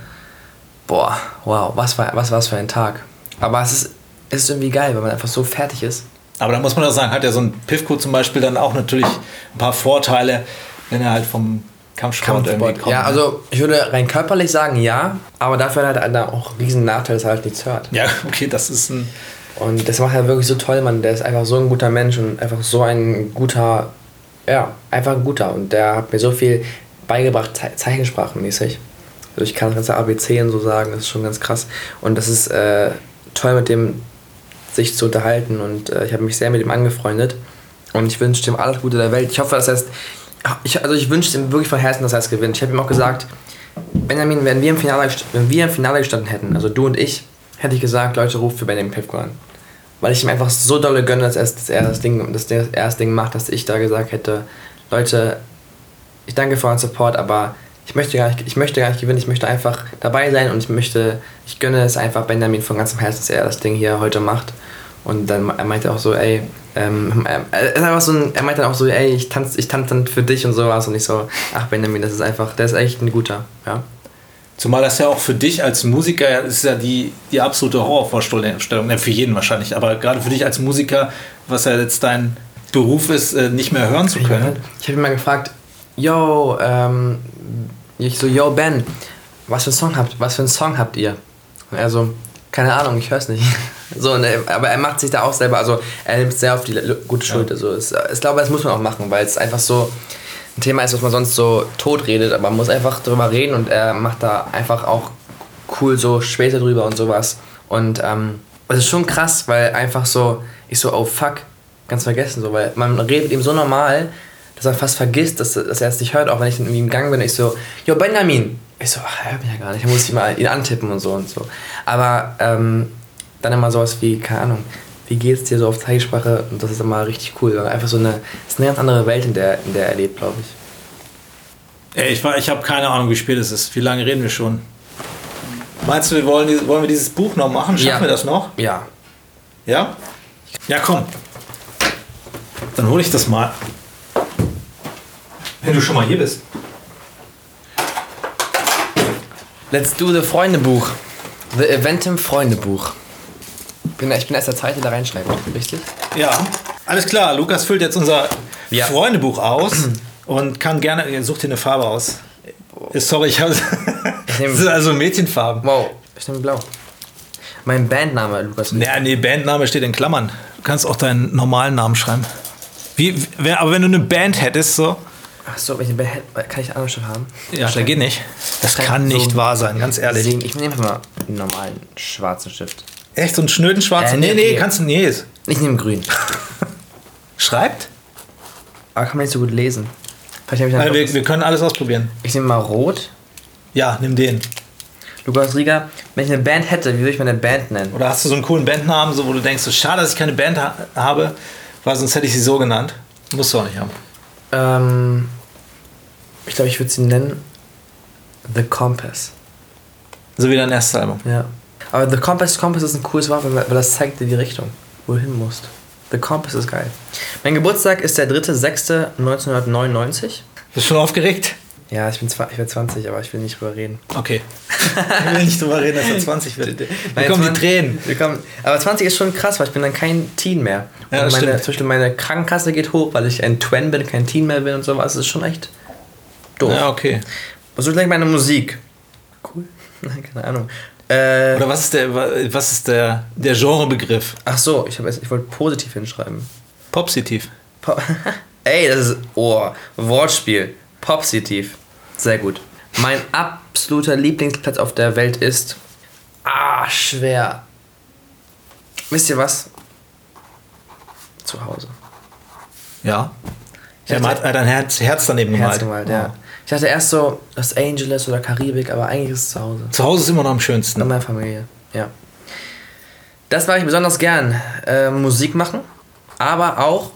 boah, wow, was war was war's für ein Tag. Aber es ist, es ist irgendwie geil, weil man einfach so fertig ist. Aber da muss man auch sagen, hat ja so ein Piffco zum Beispiel dann auch natürlich ein paar Vorteile, wenn er halt vom Kampfsport, irgendwie kommt. Ja, ne? also ich würde rein körperlich sagen ja, aber dafür hat er auch riesen Nachteil, dass er halt nichts hört. Ja, okay, das ist ein. Und das macht er wirklich so toll, Mann. Der ist einfach so ein guter Mensch und einfach so ein guter, ja, einfach ein guter. Und der hat mir so viel beigebracht, Ze Zeichensprachenmäßig. Also ich kann das ganze ABC und so sagen, das ist schon ganz krass. Und das ist äh, toll mit dem sich zu unterhalten und äh, ich habe mich sehr mit ihm angefreundet und ich wünsche ihm alles Gute der Welt. Ich hoffe, dass er es, ich, also ich wünsche ihm wirklich von Herzen, dass er es gewinnt. Ich habe ihm auch gesagt, Benjamin, wenn wir, im Finale, wenn wir im Finale gestanden hätten, also du und ich, hätte ich gesagt, Leute, ruft für Benjamin Pevko an. Weil ich ihm einfach so dolle gönne, dass er, dass er das Ding, dass er das Ding macht, dass ich da gesagt hätte, Leute, ich danke für euren Support, aber ich möchte gar nicht, ich möchte gar nicht gewinnen, ich möchte einfach dabei sein und ich möchte, ich gönne es einfach Benjamin von ganzem Herzen, dass er das Ding hier heute macht. Und dann er meinte auch so, ey, ähm, er, so ein, er meinte dann auch so, ey, ich tanze ich tanz dann für dich und sowas und ich so, ach Benjamin, das ist einfach, der ist echt ein guter, ja. Zumal das ja auch für dich als Musiker ist ja die, die absolute Horrorvorstellung, für jeden wahrscheinlich, aber gerade für dich als Musiker, was ja jetzt dein Beruf ist, äh, nicht mehr hören zu können. Ich habe ihn mal gefragt, yo, ähm, ich so, yo Ben, was für, einen Song habt, was für einen Song habt ihr? Und er so, keine Ahnung, ich hör's nicht. so, aber er macht sich da auch selber, also er nimmt sehr auf die gute Schuld. Ja. Also ich glaube, das muss man auch machen, weil es einfach so ein Thema ist, was man sonst so tot redet, aber man muss einfach drüber reden und er macht da einfach auch cool so später drüber und sowas. Und ähm, es ist schon krass, weil einfach so, ich so, oh fuck, ganz vergessen, so, weil man redet ihm so normal, dass er fast vergisst, dass, dass er es nicht hört, auch wenn ich irgendwie im Gang bin. Ich so, yo Benjamin. Ich so, ach, er hört mich ja gar nicht. Da muss ich mal ihn antippen und so und so. Aber ähm, dann immer sowas wie, keine Ahnung, wie geht es dir so auf Zeichensprache? Und das ist immer richtig cool. Einfach so eine, das ist eine ganz andere Welt, in der, in der er lebt, glaube ich. Ey, ich, ich habe keine Ahnung, wie spät es ist. Wie lange reden wir schon? Meinst du, wir wollen, wollen wir dieses Buch noch machen? Schaffen ja. wir das noch? Ja. Ja? Ja, komm. Dann hole ich das mal. Wenn du schon mal hier bist. Let's do the Freundebuch. The Eventim Freundebuch. Bin, ich bin erst der Zweite, der reinschreibt, richtig? Ja, alles klar. Lukas füllt jetzt unser ja. Freundebuch aus und kann gerne. Such dir eine Farbe aus. Sorry, ich habe. das sind also Mädchenfarben. Wow, ich nehme blau. Mein Bandname, Lukas. Nee, nee, Bandname steht in Klammern. Du kannst auch deinen normalen Namen schreiben. Wie, aber wenn du eine Band hättest, so. Ach so, welche Band kann ich andere schon haben? Ja, das geht nicht. Das kann, kann nicht so wahr sein, ganz ehrlich. Ich nehme mal einen normalen schwarzen Stift. Echt, so einen schnöden schwarzen? Äh, nee, nee, nee, kannst du nie. Ich nehme grün. Schreibt? Aber kann man nicht so gut lesen. Vielleicht ich also wir, wir können alles ausprobieren. Ich nehme mal rot. Ja, nimm den. Lukas Rieger, wenn ich eine Band hätte, wie würde ich meine Band nennen? Oder hast du so einen coolen Bandnamen, so, wo du denkst, so schade, dass ich keine Band ha habe, weil sonst hätte ich sie so genannt. Musst du auch nicht haben. Ähm, ich glaube, ich würde sie nennen The Compass. So wie dein erstes Album. Ja. Aber The Compass, Compass ist ein cooles Wort, weil das zeigt dir die Richtung, wo du hin musst. The Compass ist geil. Mein Geburtstag ist der 3.6.1999. Bist du schon aufgeregt? Ja, ich bin, ich bin 20, aber ich will nicht drüber reden. Okay. ich will nicht drüber reden, dass er 20 wird. Wir kommen die Tränen. Wir kommen, aber 20 ist schon krass, weil ich bin dann kein Teen mehr. Ja, und meine, zum Beispiel meine Krankenkasse geht hoch, weil ich ein Twen bin, kein Teen mehr bin und sowas. Das ist schon echt doof. Ja, okay. Was ist eigentlich meine Musik? Cool. Keine Ahnung. Äh, Oder was ist der, was ist der, der Genrebegriff? Ach so, ich, ich wollte positiv hinschreiben. Positiv. Pop Ey, das ist. Oh, Wortspiel. Positiv. Sehr gut. Mein absoluter Lieblingsplatz auf der Welt ist. Ah, schwer. Wisst ihr was? Zu Hause. Ja. Ja, hat dein Herz, Herz daneben gemalt. Herz gemalt, ja. Ich dachte erst so Los Angeles oder Karibik, aber eigentlich ist es zu Hause. Zu Hause ist immer noch am schönsten. Mit meiner Familie, ja. Das mache ich besonders gern. Äh, Musik machen, aber auch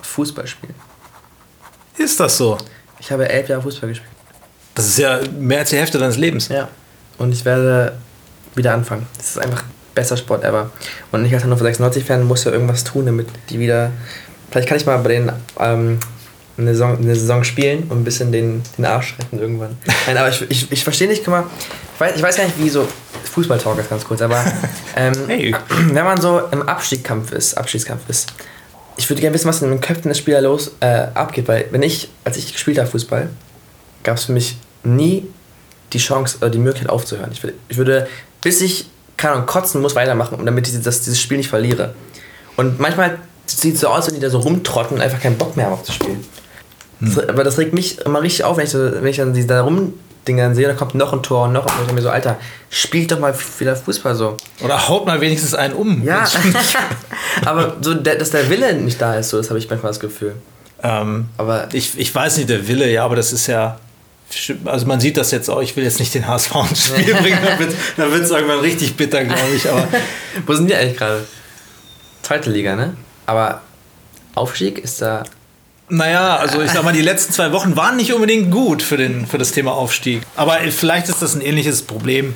Fußball spielen. Ist das so? Ich habe elf Jahre Fußball gespielt. Das ist ja mehr als die Hälfte deines Lebens. Ja. Und ich werde wieder anfangen. Das ist einfach bester Sport ever. Und ich als Hannover 96-Fan muss ja irgendwas tun, damit die wieder. Vielleicht kann ich mal bei den ähm, eine Saison, eine Saison spielen und ein bisschen den, den Arsch retten irgendwann. Nein, aber ich, ich, ich verstehe nicht, guck mal, ich weiß, ich weiß gar nicht, wie so Fußballtalk ist ganz kurz, aber ähm, hey. wenn man so im Abstiegskampf ist, Abstiegskampf ist, ich würde gerne wissen, was in den Köpfen des Spielers los äh, abgeht, weil wenn ich, als ich gespielt habe Fußball, gab es für mich nie die Chance oder die Möglichkeit aufzuhören. Ich würde, ich würde bis ich keine Ahnung, kotzen muss, weitermachen, damit ich das, dieses Spiel nicht verliere. Und manchmal sieht es so aus, wenn die da so rumtrotten und einfach keinen Bock mehr haben aufzuspielen. Das, aber das regt mich immer richtig auf, wenn ich, so, wenn ich dann diese da rumdingern sehe, da kommt noch ein Tor und noch ein Tor. Ich mir so, Alter, spielt doch mal wieder Fußball so. Oder haut mal wenigstens einen um. Ja, aber so, dass der Wille nicht da ist, so, das habe ich manchmal das Gefühl. Ähm, Aber ich, ich weiß nicht, der Wille, ja, aber das ist ja. Also man sieht das jetzt auch, ich will jetzt nicht den HSV ins Spiel bringen, dann wird es irgendwann richtig bitter, glaube ich. Aber wo sind die eigentlich gerade? Zweite Liga, ne? Aber Aufstieg ist da. Naja, also ich sag mal, die letzten zwei Wochen waren nicht unbedingt gut für, den, für das Thema Aufstieg. Aber vielleicht ist das ein ähnliches Problem.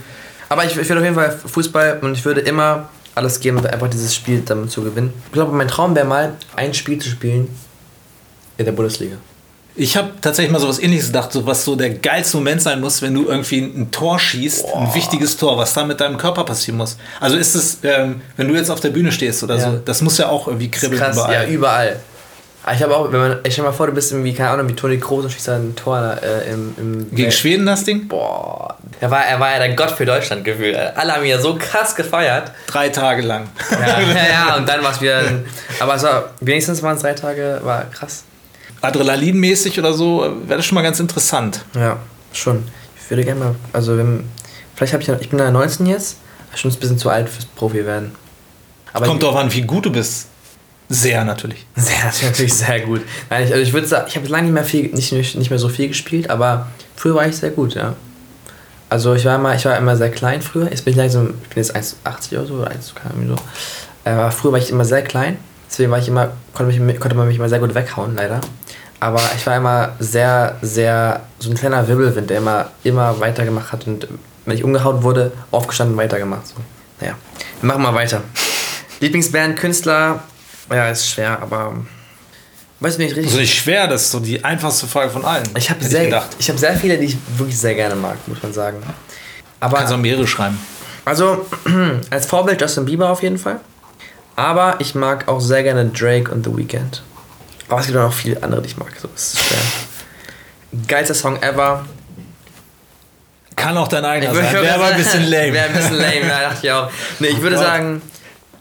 Aber ich, ich würde auf jeden Fall Fußball und ich würde immer alles geben, einfach dieses Spiel damit zu gewinnen. Ich glaube, mein Traum wäre mal, ein Spiel zu spielen in der Bundesliga. Ich habe tatsächlich mal so was ähnliches gedacht, so was so der geilste Moment sein muss, wenn du irgendwie ein Tor schießt, ein wichtiges Tor, was da mit deinem Körper passieren muss. Also ist es, ähm, wenn du jetzt auf der Bühne stehst oder Ja. so, das muss ja auch irgendwie kribbeln Krass, überall. ja, überall. Aber ich habe auch, wenn man, ich stell mal vor, du bist irgendwie, keine Ahnung, wie Toni Kroos und schießt ein Tor äh, im, im Gegen Schweden das Ding? Boah. Er war, er war ja der Gott für Deutschland gefühlt. Alle haben ihn ja so krass gefeiert. Drei Tage lang. Ja, ja, ja und dann war es wieder. ein- Aber es war, wenigstens waren es drei Tage, war krass. Adrenalinmäßig oder so, wäre das schon mal ganz interessant. Ja, schon. Ich würde gerne mal, also wenn, vielleicht habe ich, ja- ich bin ja 19 jetzt, schon ein bisschen zu alt fürs Profi werden. Aber Kommt drauf an, wie gut du bist. Sehr natürlich. Sehr, natürlich sehr gut. Nein, ich, also ich würde sagen, ich habe lange nicht mehr viel, nicht, nicht mehr so viel gespielt, aber früher war ich sehr gut, ja. Also ich war immer, ich war immer sehr klein früher. Jetzt bin ich langsam, ich bin jetzt 1,80 oder so, oder 1, keine so. Aber früher war ich immer sehr klein, deswegen war ich immer, konnte, mich, konnte man mich immer sehr gut weghauen, leider. Aber ich war immer sehr, sehr, so ein kleiner Wirbelwind, der immer, immer weitergemacht hat und wenn ich umgehauen wurde, aufgestanden weitergemacht. So. Naja, wir machen mal weiter. Lieblingsband, Künstler, ja, ist schwer, aber weiß nicht richtig. Also nicht schwer, das ist so die einfachste Frage von allen. Ich habe sehr, gedacht. ich habe sehr viele, die ich wirklich sehr gerne mag, muss man sagen. Aber Kannst auch mehrere schreiben. also als Vorbild Justin Bieber auf jeden Fall. Aber ich mag auch sehr gerne Drake und The Weeknd. Aber es gibt auch noch viele andere, die ich mag. So, es ist schwer. Geilster Song ever. Kann auch dein eigener würd- sein. Wäre aber ein bisschen lame. Wäre ein bisschen lame, ja, dachte ich auch. Nee, ich würde sagen,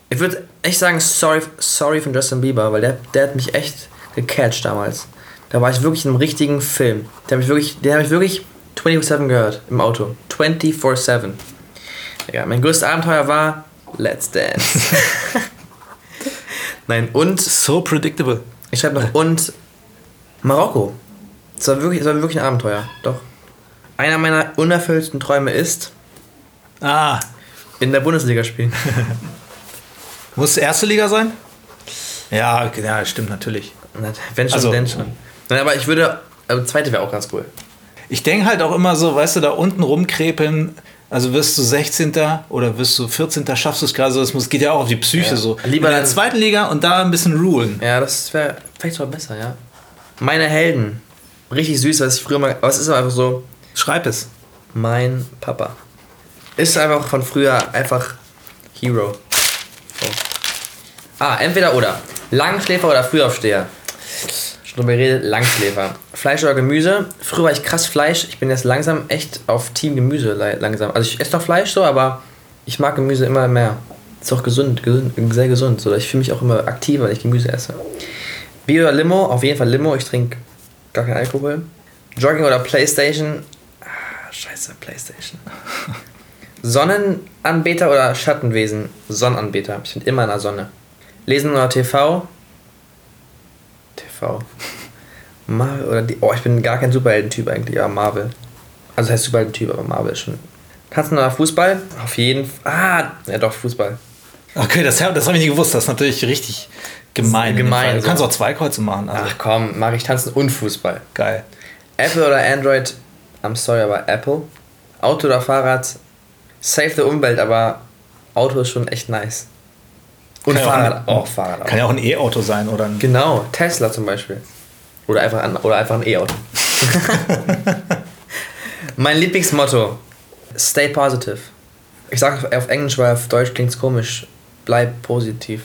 ich würde echt sagen, sorry, sorry von Justin Bieber, weil der, der hat mich echt gecatcht damals. Da war ich wirklich in einem richtigen Film. Den habe ich wirklich, den habe ich wirklich 24-7 gehört im Auto. 24-7. Ja, mein größtes Abenteuer war Let's Dance. Nein, und So predictable. ich schreibe noch und Marokko. Das war wirklich, das war wirklich ein Abenteuer. Doch. Einer meiner unerfüllten Träume ist, Ah, in der Bundesliga spielen. muss erste Liga sein? Ja, ja, stimmt natürlich. Wenn schon, Also- denn schon. Nein, aber ich würde, also zweite wäre auch ganz cool. Ich denke halt auch immer so, weißt du, da unten rumkrepeln, also wirst du 16. oder wirst du 14. schaffst du es gerade so, das muss, geht ja auch auf die Psyche Ja. so. Lieber in der zweiten Liga und da ein bisschen rulen. Ja, das wäre vielleicht sogar besser, ja. Meine Helden. Richtig süß, was ich früher mal. Aber es ist einfach so, Schreib es. mein Papa. Ist einfach von früher einfach Hero. Ah, entweder oder. Langschläfer oder Frühaufsteher. Schon drüber geredet, Langschläfer. Fleisch oder Gemüse. Früher war ich krass Fleisch. Ich bin jetzt langsam echt auf Team Gemüse langsam. Also ich esse noch Fleisch so, aber ich mag Gemüse immer mehr. Ist auch gesund, gesund sehr gesund. So, ich fühle mich auch immer aktiver, wenn ich Gemüse esse. Bier oder Limo? Auf jeden Fall Limo. Ich trinke gar keinen Alkohol. Jogging oder Playstation? Ah, scheiße, Playstation. Sonnenanbeter oder Schattenwesen? Sonnenanbeter. Ich bin immer in der Sonne. Lesen oder TV? TV. Marvel oder die. Oh, ich bin gar kein Superheldentyp eigentlich, aber Marvel. Also heißt Superheldentyp, aber Marvel ist schon. Tanzen oder Fußball? Auf jeden Fall. Ah, ja doch, Fußball. Okay, das, das habe ich nicht gewusst. Das ist natürlich richtig gemein. gemein. Du so. kannst auch zwei Kreuze machen. Also Ach komm, mag ich tanzen und Fußball. geil. Apple oder Android? I'm sorry, aber Apple. Auto oder Fahrrad? Save the Umwelt, aber Auto ist schon echt nice. Und Kann ja auch Fahrrad, ein- auch Fahrrad. Kann ja auch ein E-Auto sein oder ein. Genau, Tesla zum Beispiel. Oder einfach ein, oder einfach ein E-Auto. mein Lieblingsmotto: Stay positive. Ich sage auf Englisch, weil auf Deutsch klingt es komisch. Bleib positiv.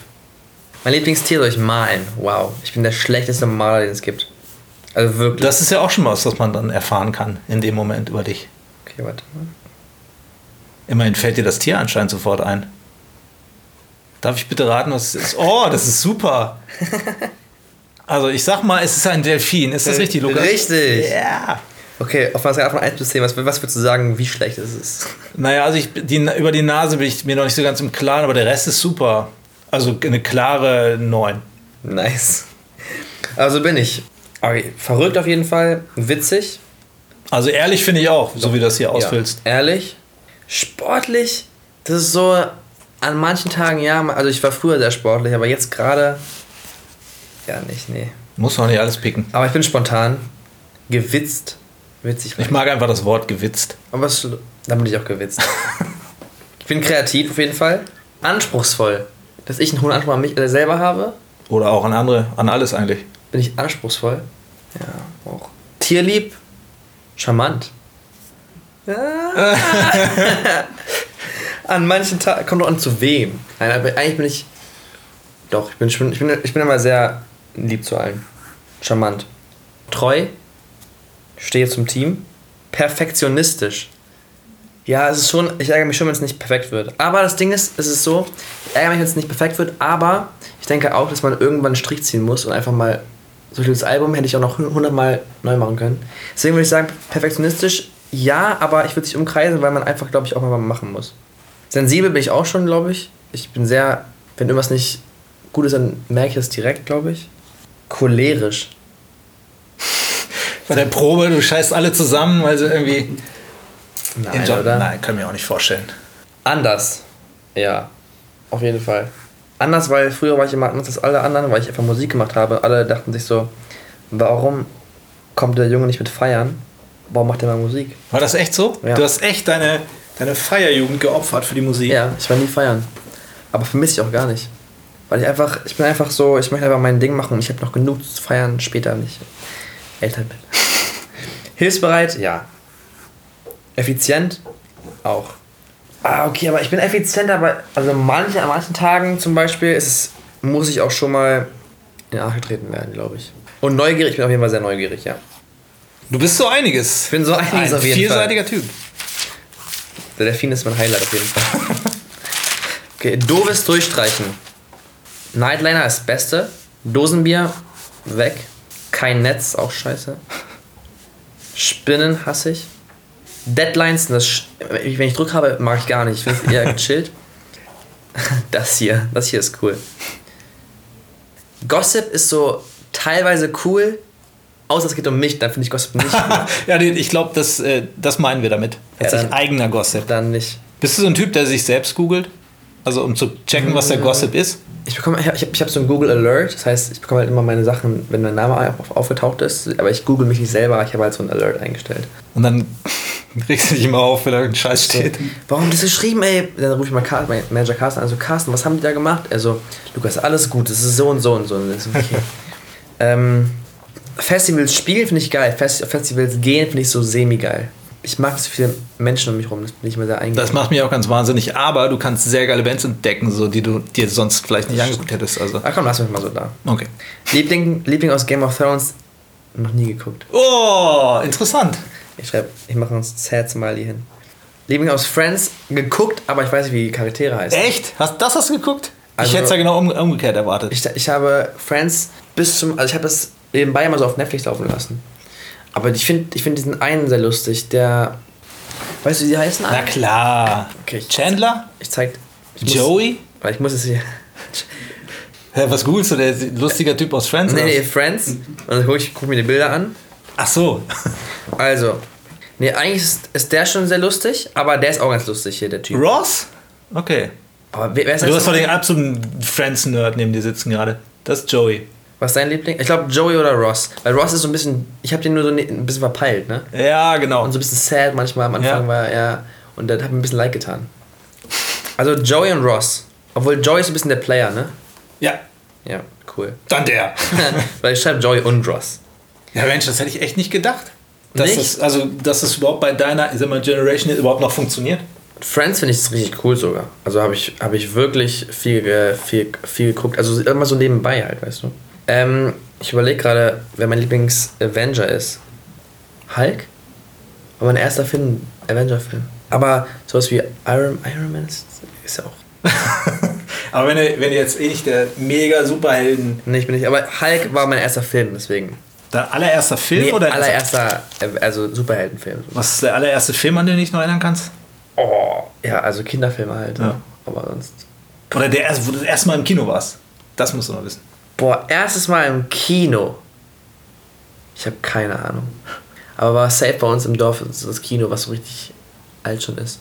Mein Lieblingstier soll ich malen. Wow, ich bin der schlechteste Maler, den es gibt. Also wirklich. Das ist ja auch schon was, was man dann erfahren kann in dem Moment über dich. okay, warte mal. Immerhin fällt dir das Tier anscheinend sofort ein. Darf ich bitte raten, was es ist? Oh, das ist super. Also ich sag mal, es ist ein Delfin. Ist das richtig, Lukas? Richtig. Ja. Okay, auf einer Skala von 1 bis 10, was, was würdest du sagen, wie schlecht ist es? Naja, also ich, die, über die Nase bin ich mir noch nicht so ganz im Klaren, aber der Rest ist super. Also eine klare 9. Nice. Also bin ich. Okay, verrückt auf jeden Fall, witzig. Also ehrlich finde ich auch, so wie du das hier ausfüllst. Ja, ehrlich. Sportlich, das ist so an manchen Tagen, ja, also ich war früher sehr sportlich, aber jetzt gerade ja nicht, nee. Muss man nicht alles picken. Aber ich bin spontan, gewitzt, witzig. Ich mag einfach das Wort gewitzt. Aber es, dann bin ich auch gewitzt. ich bin kreativ auf jeden Fall. Anspruchsvoll. Dass ich einen hohen Anspruch an mich selber habe, Oder auch an andere, an alles eigentlich. bin ich anspruchsvoll. Ja, auch. Tierlieb, charmant. Ja. an manchen Tagen, kommt doch an zu wem. Nein, aber eigentlich bin ich, doch, ich bin, schon- ich bin, ich bin immer sehr lieb zu allen. Charmant. Treu, stehe zum Team. Perfektionistisch. Ja, es ist schon, ich ärgere mich schon, wenn es nicht perfekt wird. Aber das Ding ist, es ist so, ich ärgere mich, wenn es nicht perfekt wird, aber ich denke auch, dass man irgendwann einen Strich ziehen muss und einfach mal, so das Album hätte ich auch noch hundertmal neu machen können. Deswegen würde ich sagen, perfektionistisch, ja, aber ich würde sich umkreisen, weil man einfach, glaube ich, auch mal machen muss. Sensibel bin ich auch schon, glaube ich. Ich bin sehr, wenn irgendwas nicht gut ist, dann merke ich das direkt, glaube ich. Cholerisch. Bei der Probe, du scheißt alle zusammen, weil sie irgendwie. Nein, Job- oder? Nein, kann mir auch nicht vorstellen. Anders. Ja, auf jeden Fall. Anders, weil früher war ich immer anders als alle anderen, weil ich einfach Musik gemacht habe. Alle dachten sich so, warum kommt der Junge nicht mit feiern? Warum macht er mal Musik? War das echt so? Ja. Du hast echt deine, deine Feierjugend geopfert für die Musik. Ja, ich war nie feiern. Aber vermisse ich auch gar nicht. Weil ich einfach, ich bin einfach so, ich möchte einfach mein Ding machen und ich habe noch genug zu feiern später, wenn ich älter bin. Hilfsbereit? Ja. Effizient? Auch. Ah, okay, aber ich bin effizient, aber also manche, an manchen Tagen zum Beispiel ist es, muss ich auch schon mal in den Arsch getreten werden, glaube ich. Und neugierig, ich bin auf jeden Fall sehr neugierig, ja. Du bist so einiges. Ich bin so einiges Ein auf jeden Fall. vielseitiger Typ. Der Delfin ist mein Highlight auf jeden Fall. Okay, doofes Durchstreichen. Nightliner ist das Beste. Dosenbier, weg. Kein Netz, auch scheiße. Spinnen hasse ich. Deadlines, das, wenn ich Druck habe, mag ich gar nicht. Ich finde es eher gechillt. Das hier, das hier ist cool. Gossip ist so teilweise cool, außer es geht um mich, dann finde ich Gossip nicht cool. ja, ich glaube, das, äh, das meinen wir damit. Ja, Tatsächlich dann- eigener Gossip. Dann nicht. Bist du so ein Typ, der sich selbst googelt? Also um zu checken, was der Gossip ist? Ich bekomme, ich habe ich hab so ein Google Alert, das heißt, ich bekomme halt immer meine Sachen, wenn mein Name auf, aufgetaucht ist, aber ich google mich nicht selber, ich habe halt so ein Alert eingestellt. Und dann regst du dich immer auf, wenn da ein Scheiß steht. Warum das geschrieben, ey? Dann rufe ich mal Car Manager Carsten an, so Carsten, was haben die da gemacht? Er so, Lukas, alles gut, das ist so und so und so. Und das ist okay. ähm, Festivals spielen finde ich geil, Fest Festivals gehen finde ich so semi-geil. Ich mag so viele Menschen um mich rum, das bin ich immer sehr eingegangen. Das macht mich auch ganz wahnsinnig, aber du kannst sehr geile Bands entdecken, so die du dir sonst vielleicht nicht angeguckt hättest. Also. Ach komm, lass mich mal so da. Okay. Liebling, Liebling aus Game of Thrones, noch nie geguckt. Oh, interessant. Ich schreibe, ich mache uns Sad Smiley hin. Liebling aus Friends geguckt, aber ich weiß nicht, wie die Charaktere heißen. Echt? Hast, das hast du geguckt? Also- ich hätte es ja genau um, umgekehrt erwartet. Ich, ich habe Friends bis zum, also ich habe das nebenbei mal so auf Netflix laufen lassen. Aber ich finde ich find diesen einen sehr lustig, der, weißt du, wie die heißen? Na klar. Okay, ich, Chandler? ich zeig, ich muss, Joey? Weil ich muss es hier, Hä, was googelst du? Der lustiger Typ aus Friends? nee, oder nee? Friends. Und dann gucke ich guck mir die Bilder an. Ach so. Also, nee, eigentlich ist, ist der schon sehr lustig, aber der ist auch ganz lustig hier, der Typ. Ross? Okay. Aber wer, wer ist Du hast doch den absoluten Friends-Nerd neben dir sitzen gerade. Das ist Joey. Was ist dein Liebling? Ich glaube Joey oder Ross. Weil Ross ist so ein bisschen, ich habe den nur so ne- ein bisschen verpeilt, ne? Ja, genau. Und so ein bisschen sad manchmal am Anfang Ja. war er. Und das hat mir ein bisschen leid getan. Also Joey und Ross. Obwohl Joey ist ein bisschen der Player, ne? Ja, Ja, cool. dann der. Weil ich schreibe Joey und Ross. Ja, Mensch, das hätte ich echt nicht gedacht. Dass Nicht? das, also, dass das überhaupt bei deiner ich sag mal, Generation überhaupt noch funktioniert. Friends finde ich richtig cool sogar. Also habe ich, hab ich wirklich viel, viel, viel geguckt. Also immer so nebenbei halt, weißt du. Ähm, ich überlege gerade, wer mein Lieblings-Avenger ist. Hulk? Aber mein erster Film, Avenger-Film. Aber sowas wie Iron, Iron Man ist, ist ja auch. Aber wenn du, wenn du jetzt eh nicht der mega Superhelden. Nee, ich bin nicht. Aber Hulk war mein erster Film, deswegen. Dein allererster Film Nee, oder? allererster, also Superheldenfilm. Was ist der allererste Film, an den du dich noch erinnern kannst? Oh, ja, also Kinderfilme halt. Ja. Aber sonst. Oder der erste, wo du das erste Mal im Kino warst? Das musst du noch wissen. Boah, erstes Mal im Kino. Ich habe keine Ahnung. Aber war safe bei uns im Dorf das Kino, was so richtig alt schon ist.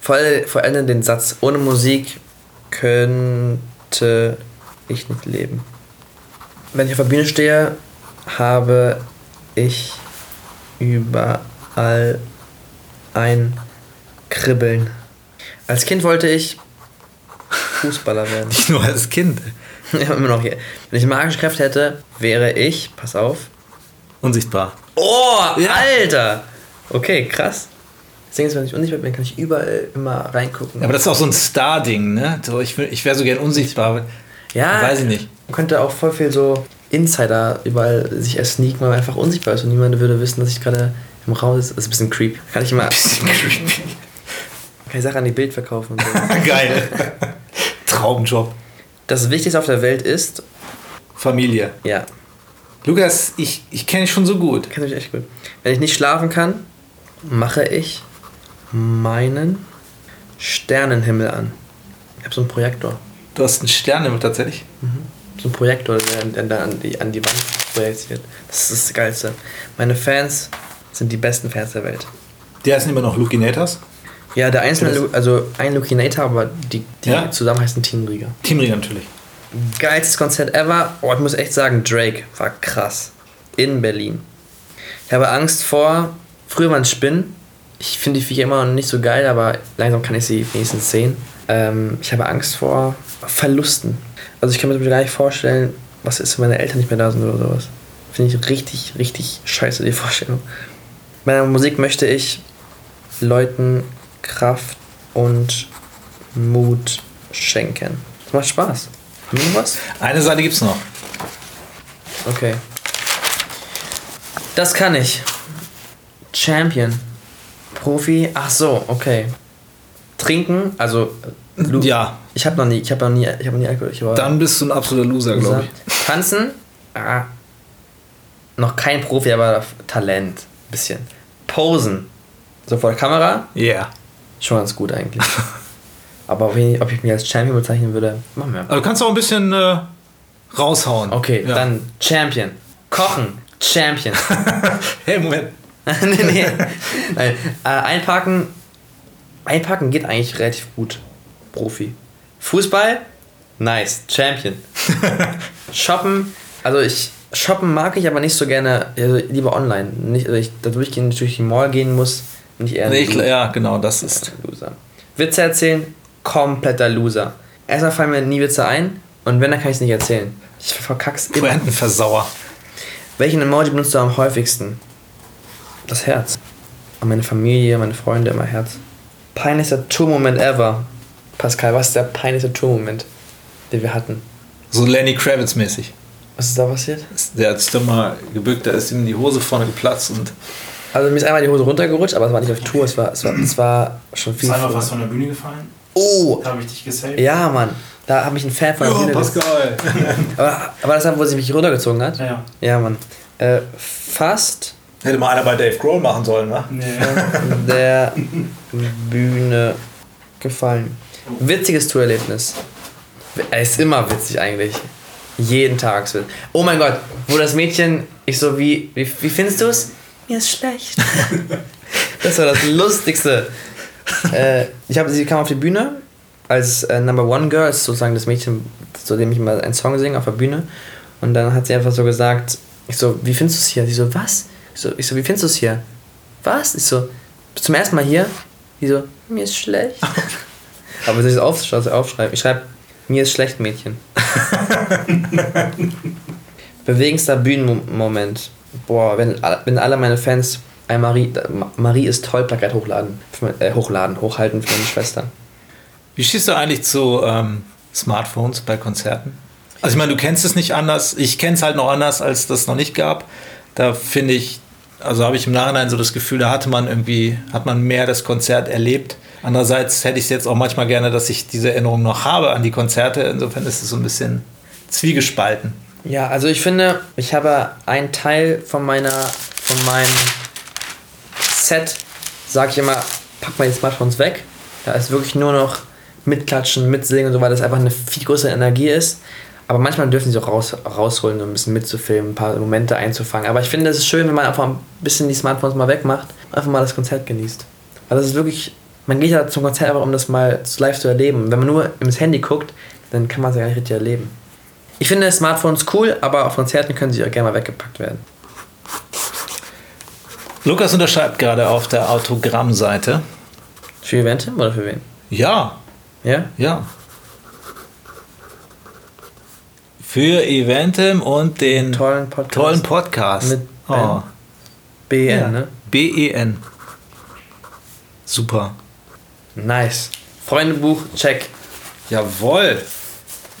Vor, all- vor den Satz, ohne Musik könnte ich nicht leben. Wenn ich auf der Bühne stehe, habe ich überall ein Kribbeln. Als Kind wollte ich Fußballer werden. Nicht nur als Kind. Ja, immer noch hier. Wenn ich magische Kräfte hätte, wäre ich, pass auf. Unsichtbar. Oh, Alter! Okay, krass. Deswegen ist, wenn ich unsichtbar bin, kann ich überall immer reingucken. Aber das ist auch so ein Star-Ding, ne? So, ich ich wäre so gern unsichtbar. ja, Weiß ich nicht. Man könnte auch voll viel so Insider überall sich erst sneaken, weil man einfach unsichtbar ist und niemand würde wissen, dass ich gerade im Raum ist. Das ist ein bisschen creep. Kann ich immer. Bisschen creepy. Kann ich Sachen an die Bild verkaufen und so. Geil. Traumjob. Das Wichtigste auf der Welt ist, Familie. ja, Lukas, ich, ich kenne dich schon so gut. Kennt mich echt gut. Wenn ich nicht schlafen kann, mache ich meinen Sternenhimmel an. Ich habe so einen Projektor. Du hast einen Sternenhimmel tatsächlich. So einen Projektor, der der dann an die, an die Wand projiziert. Das ist das Geilste. Meine Fans sind die besten Fans der Welt. Die heißen immer noch Lukinators. Ja, der einzelne, also ein Lukinator, aber die, die Ja? zusammen heißen Teamrieger. Teamringer natürlich. Geilstes Konzert ever. Oh, ich muss echt sagen, Drake war krass. In Berlin. Ich habe Angst vor. Früher waren Spinnen. Ich finde die Viecher immer noch nicht so geil, aber langsam kann ich sie wenigstens sehen. Ähm, ich habe Angst vor Verlusten. Also ich kann mir gar nicht vorstellen, was ist, wenn meine Eltern nicht mehr da sind oder sowas. Finde ich richtig, richtig scheiße, die Vorstellung. Bei meiner Musik möchte ich Leuten Kraft und Mut schenken. Das macht Spaß. Haben wir noch was? Eine Seite gibt's noch. Okay. Das kann ich. Champion. Profi. Ach so, okay. Trinken, also Lu Ja, ich habe noch nie, ich habe noch nie, ich habe noch nie Alkohol. Dann bist du ein absoluter Loser, glaube ich. Tanzen, ah, noch kein Profi, aber Talent, bisschen. Posen, so vor der Kamera, Ja. Yeah. Schon ganz gut eigentlich. aber ob ich, ob ich mich als Champion bezeichnen würde, machen wir. Aber du kannst auch ein bisschen äh, raushauen. Okay, ja. dann Champion. Kochen, Champion. Hey, Moment. nee, nee. Nein. Äh, einpacken. Einpacken geht eigentlich relativ gut. Profi. Fußball? Nice. Champion. Shoppen? Also ich. Shoppen mag ich aber nicht so gerne. Also lieber online. Nicht, also ich da durchgehen, durch die Mall gehen muss. Bin ich eher Nee, ich, ja, genau, das ist. Loser. Witze erzählen? Kompletter Loser. Erstmal fallen mir nie Witze ein. Und wenn, dann kann ich es nicht erzählen. Ich verkack's immer. Pointenversauer. Welchen Emoji benutzt du am häufigsten? Das Herz. An meine Familie, meine Freunde immer Herz. Peinlichster Tour-Moment ever. Pascal, was ist der peinlichste Tour-Moment, den wir hatten? So Lenny Kravitz-mäßig. Was ist da passiert? Der hat sich doch mal gebückt, da ist ihm die Hose vorne geplatzt und. Also mir ist einmal die Hose runtergerutscht, aber es war nicht auf Tour, es war, es war, es war schon viel Ist einfach früher. was von der Bühne gefallen? Oh! Da habe ich dich gesaved. Ja, Mann. Da habe ich einen Fan von der Bühne gesehen. Pascal! Aber, aber das war, wo sie mich runtergezogen hat? Ja, ja. Ja, Mann. Äh, fast Hätte mal einer bei Dave Grohl machen sollen, wa? Nee. von der Bühne gefallen. Witziges Tourerlebnis. Es ist immer witzig eigentlich. Jeden Tag. ist witzig. Oh mein Gott, wo das Mädchen, ich so, wie, wie, wie findest du es? Mir ist schlecht. das war das Lustigste. äh, ich habe, sie kam auf die Bühne als äh, Number One Girl, ist sozusagen das Mädchen, zu dem ich mal einen Song singe auf der Bühne. Und dann hat sie einfach so gesagt, ich so, wie findest du es hier? Sie so, was? Ich so, ich so wie findest du es hier? Was? Ich so, bist du zum ersten Mal hier? Die so, mir ist schlecht. Aber sie ist aufschreiben, aufschreiben. Ich schreibe, mir ist schlecht, Mädchen. Bewegendster Bühnenmoment. Boah, wenn, wenn alle meine Fans ein Marie, Marie ist toll Plakat hochladen, äh, hochladen, hochhalten für meine Schwester. Wie stehst du eigentlich zu ähm, Smartphones bei Konzerten? Also ich meine, du kennst es nicht anders. Ich kenne es halt noch anders, als das noch nicht gab. Da finde ich, also habe ich im Nachhinein so das Gefühl, da hatte man irgendwie, hat man mehr das Konzert erlebt. Andererseits hätte ich es jetzt auch manchmal gerne, dass ich diese Erinnerung noch habe an die Konzerte. Insofern ist es so ein bisschen zwiegespalten. Ja, also ich finde, ich habe einen Teil von meiner, von meinem Set, sag ich immer, pack mal die Smartphones weg. Da ist wirklich nur noch mitklatschen, mitsingen und so, weil das einfach eine viel größere Energie ist. Aber manchmal dürfen sie auch raus, rausholen, so ein bisschen mitzufilmen, ein paar Momente einzufangen. Aber ich finde, es ist schön, wenn man einfach ein bisschen die Smartphones mal wegmacht, einfach mal das Konzert genießt. Weil das ist wirklich, man geht ja zum Konzert einfach, um das mal live zu erleben. Wenn man nur ins Handy guckt, dann kann man es ja gar nicht richtig erleben. Ich finde Smartphones cool, aber auf Konzerten können sie auch gerne mal weggepackt werden. Lukas unterschreibt gerade auf der Autogrammseite. Für Eventim oder für wen? Ja, Ja? ja. Für Eventim und den Tollen Podcast. tollen Podcast. Mit oh. BN, ja. ne? B-E-N. Super. Nice. Freundebuch, check. Jawohl.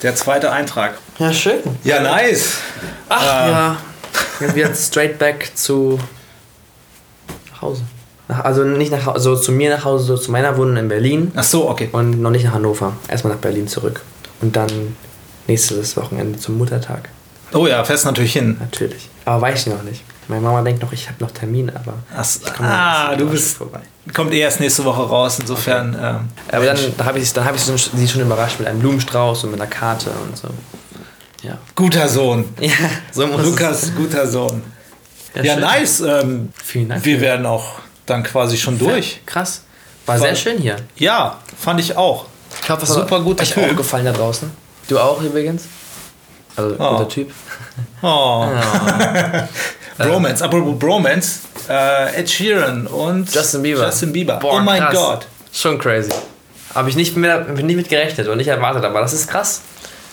Der zweite Eintrag. Ja, schön. Ja, nice. Ach Ähm. ja. Jetzt straight back zu nach Hause. Nach, also nicht nach Hause, also zu mir nach Hause, so zu meiner Wohnung in Berlin Ach so, okay. und noch nicht nach Hannover. Erstmal nach Berlin zurück. Und dann nächstes Wochenende zum Muttertag. Oh ja, fährst natürlich hin. Natürlich. Aber weiß ich noch nicht. Meine Mama denkt noch, ich habe noch Termin, aber. Ach, ich komme ah, du bist. vorbei. Kommt eh erst nächste Woche raus, insofern. Ähm, Aber dann da habe ich, dann hab ich sie schon überrascht mit einem Blumenstrauß und mit einer Karte und so. Ja. guter Sohn. Ja, so muss Lukas, guter Sohn. es. Ja, schön. nice. Ähm, Vielen Dank. wir werden auch dann quasi schon durch. Krass. War Voll. sehr schön hier. Ja, fand ich auch. Ich hoffe, Super guter euch Typ. auch gefallen da draußen. Du auch übrigens. Also Oh. guter Typ. Oh. Bromance, apropos Bromance, äh, Ed Sheeran und Justin Bieber. Justin Bieber. Boah, oh mein krass. Gott. Schon crazy. Habe ich nicht mit, nicht mit gerechnet und nicht erwartet, aber das ist krass.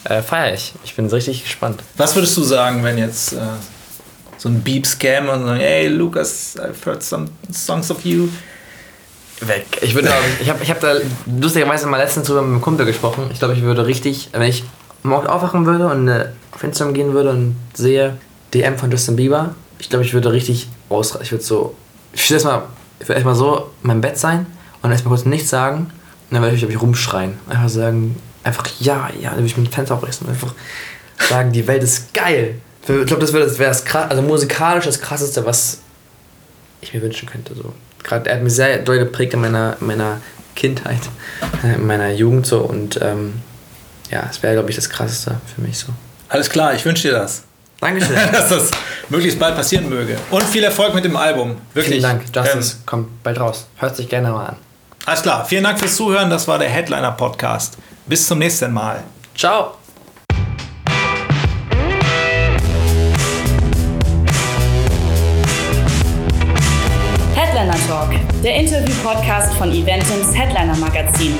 Äh, Feier ich. Ich bin richtig gespannt. Was würdest du sagen, wenn jetzt äh, so ein Beep scam und so, hey Lucas, I've heard some songs of you. Weg. Ich würde, ich habe ich hab da lustigerweise mal letztens drüber mit einem Kumpel gesprochen. Ich glaube, ich würde richtig, wenn ich morgen aufwachen würde und äh, auf Instagram gehen würde und sehe DM von Justin Bieber, ich glaube, ich würde richtig aus, ich würde so, ich würde erstmal, erstmal so in meinem Bett sein und erstmal kurz nichts sagen und dann würde ich, glaube ich, rumschreien. Einfach sagen, einfach ja, ja, dann würde ich mit dem Fenster aufreißen und einfach sagen, die Welt ist geil. Ich glaube, das wäre das, wär das krass, also musikalisch das krasseste, was ich mir wünschen könnte. So. Gerade er hat mich sehr doll geprägt in meiner, in meiner Kindheit, in meiner Jugend so und ähm, ja, es wäre, glaube ich, das krasseste für mich so. Alles klar, ich wünsche dir das. Dankeschön. Dass das möglichst bald passieren möge. Und viel Erfolg mit dem Album. Wirklich. Vielen Dank. Ähm, Justice kommt bald raus. Hört sich gerne mal an. alles klar, vielen Dank fürs Zuhören. Das war der Headliner Podcast. Bis zum nächsten Mal. Ciao. Headliner Talk, der Interview-Podcast von Eventums Headliner Magazin.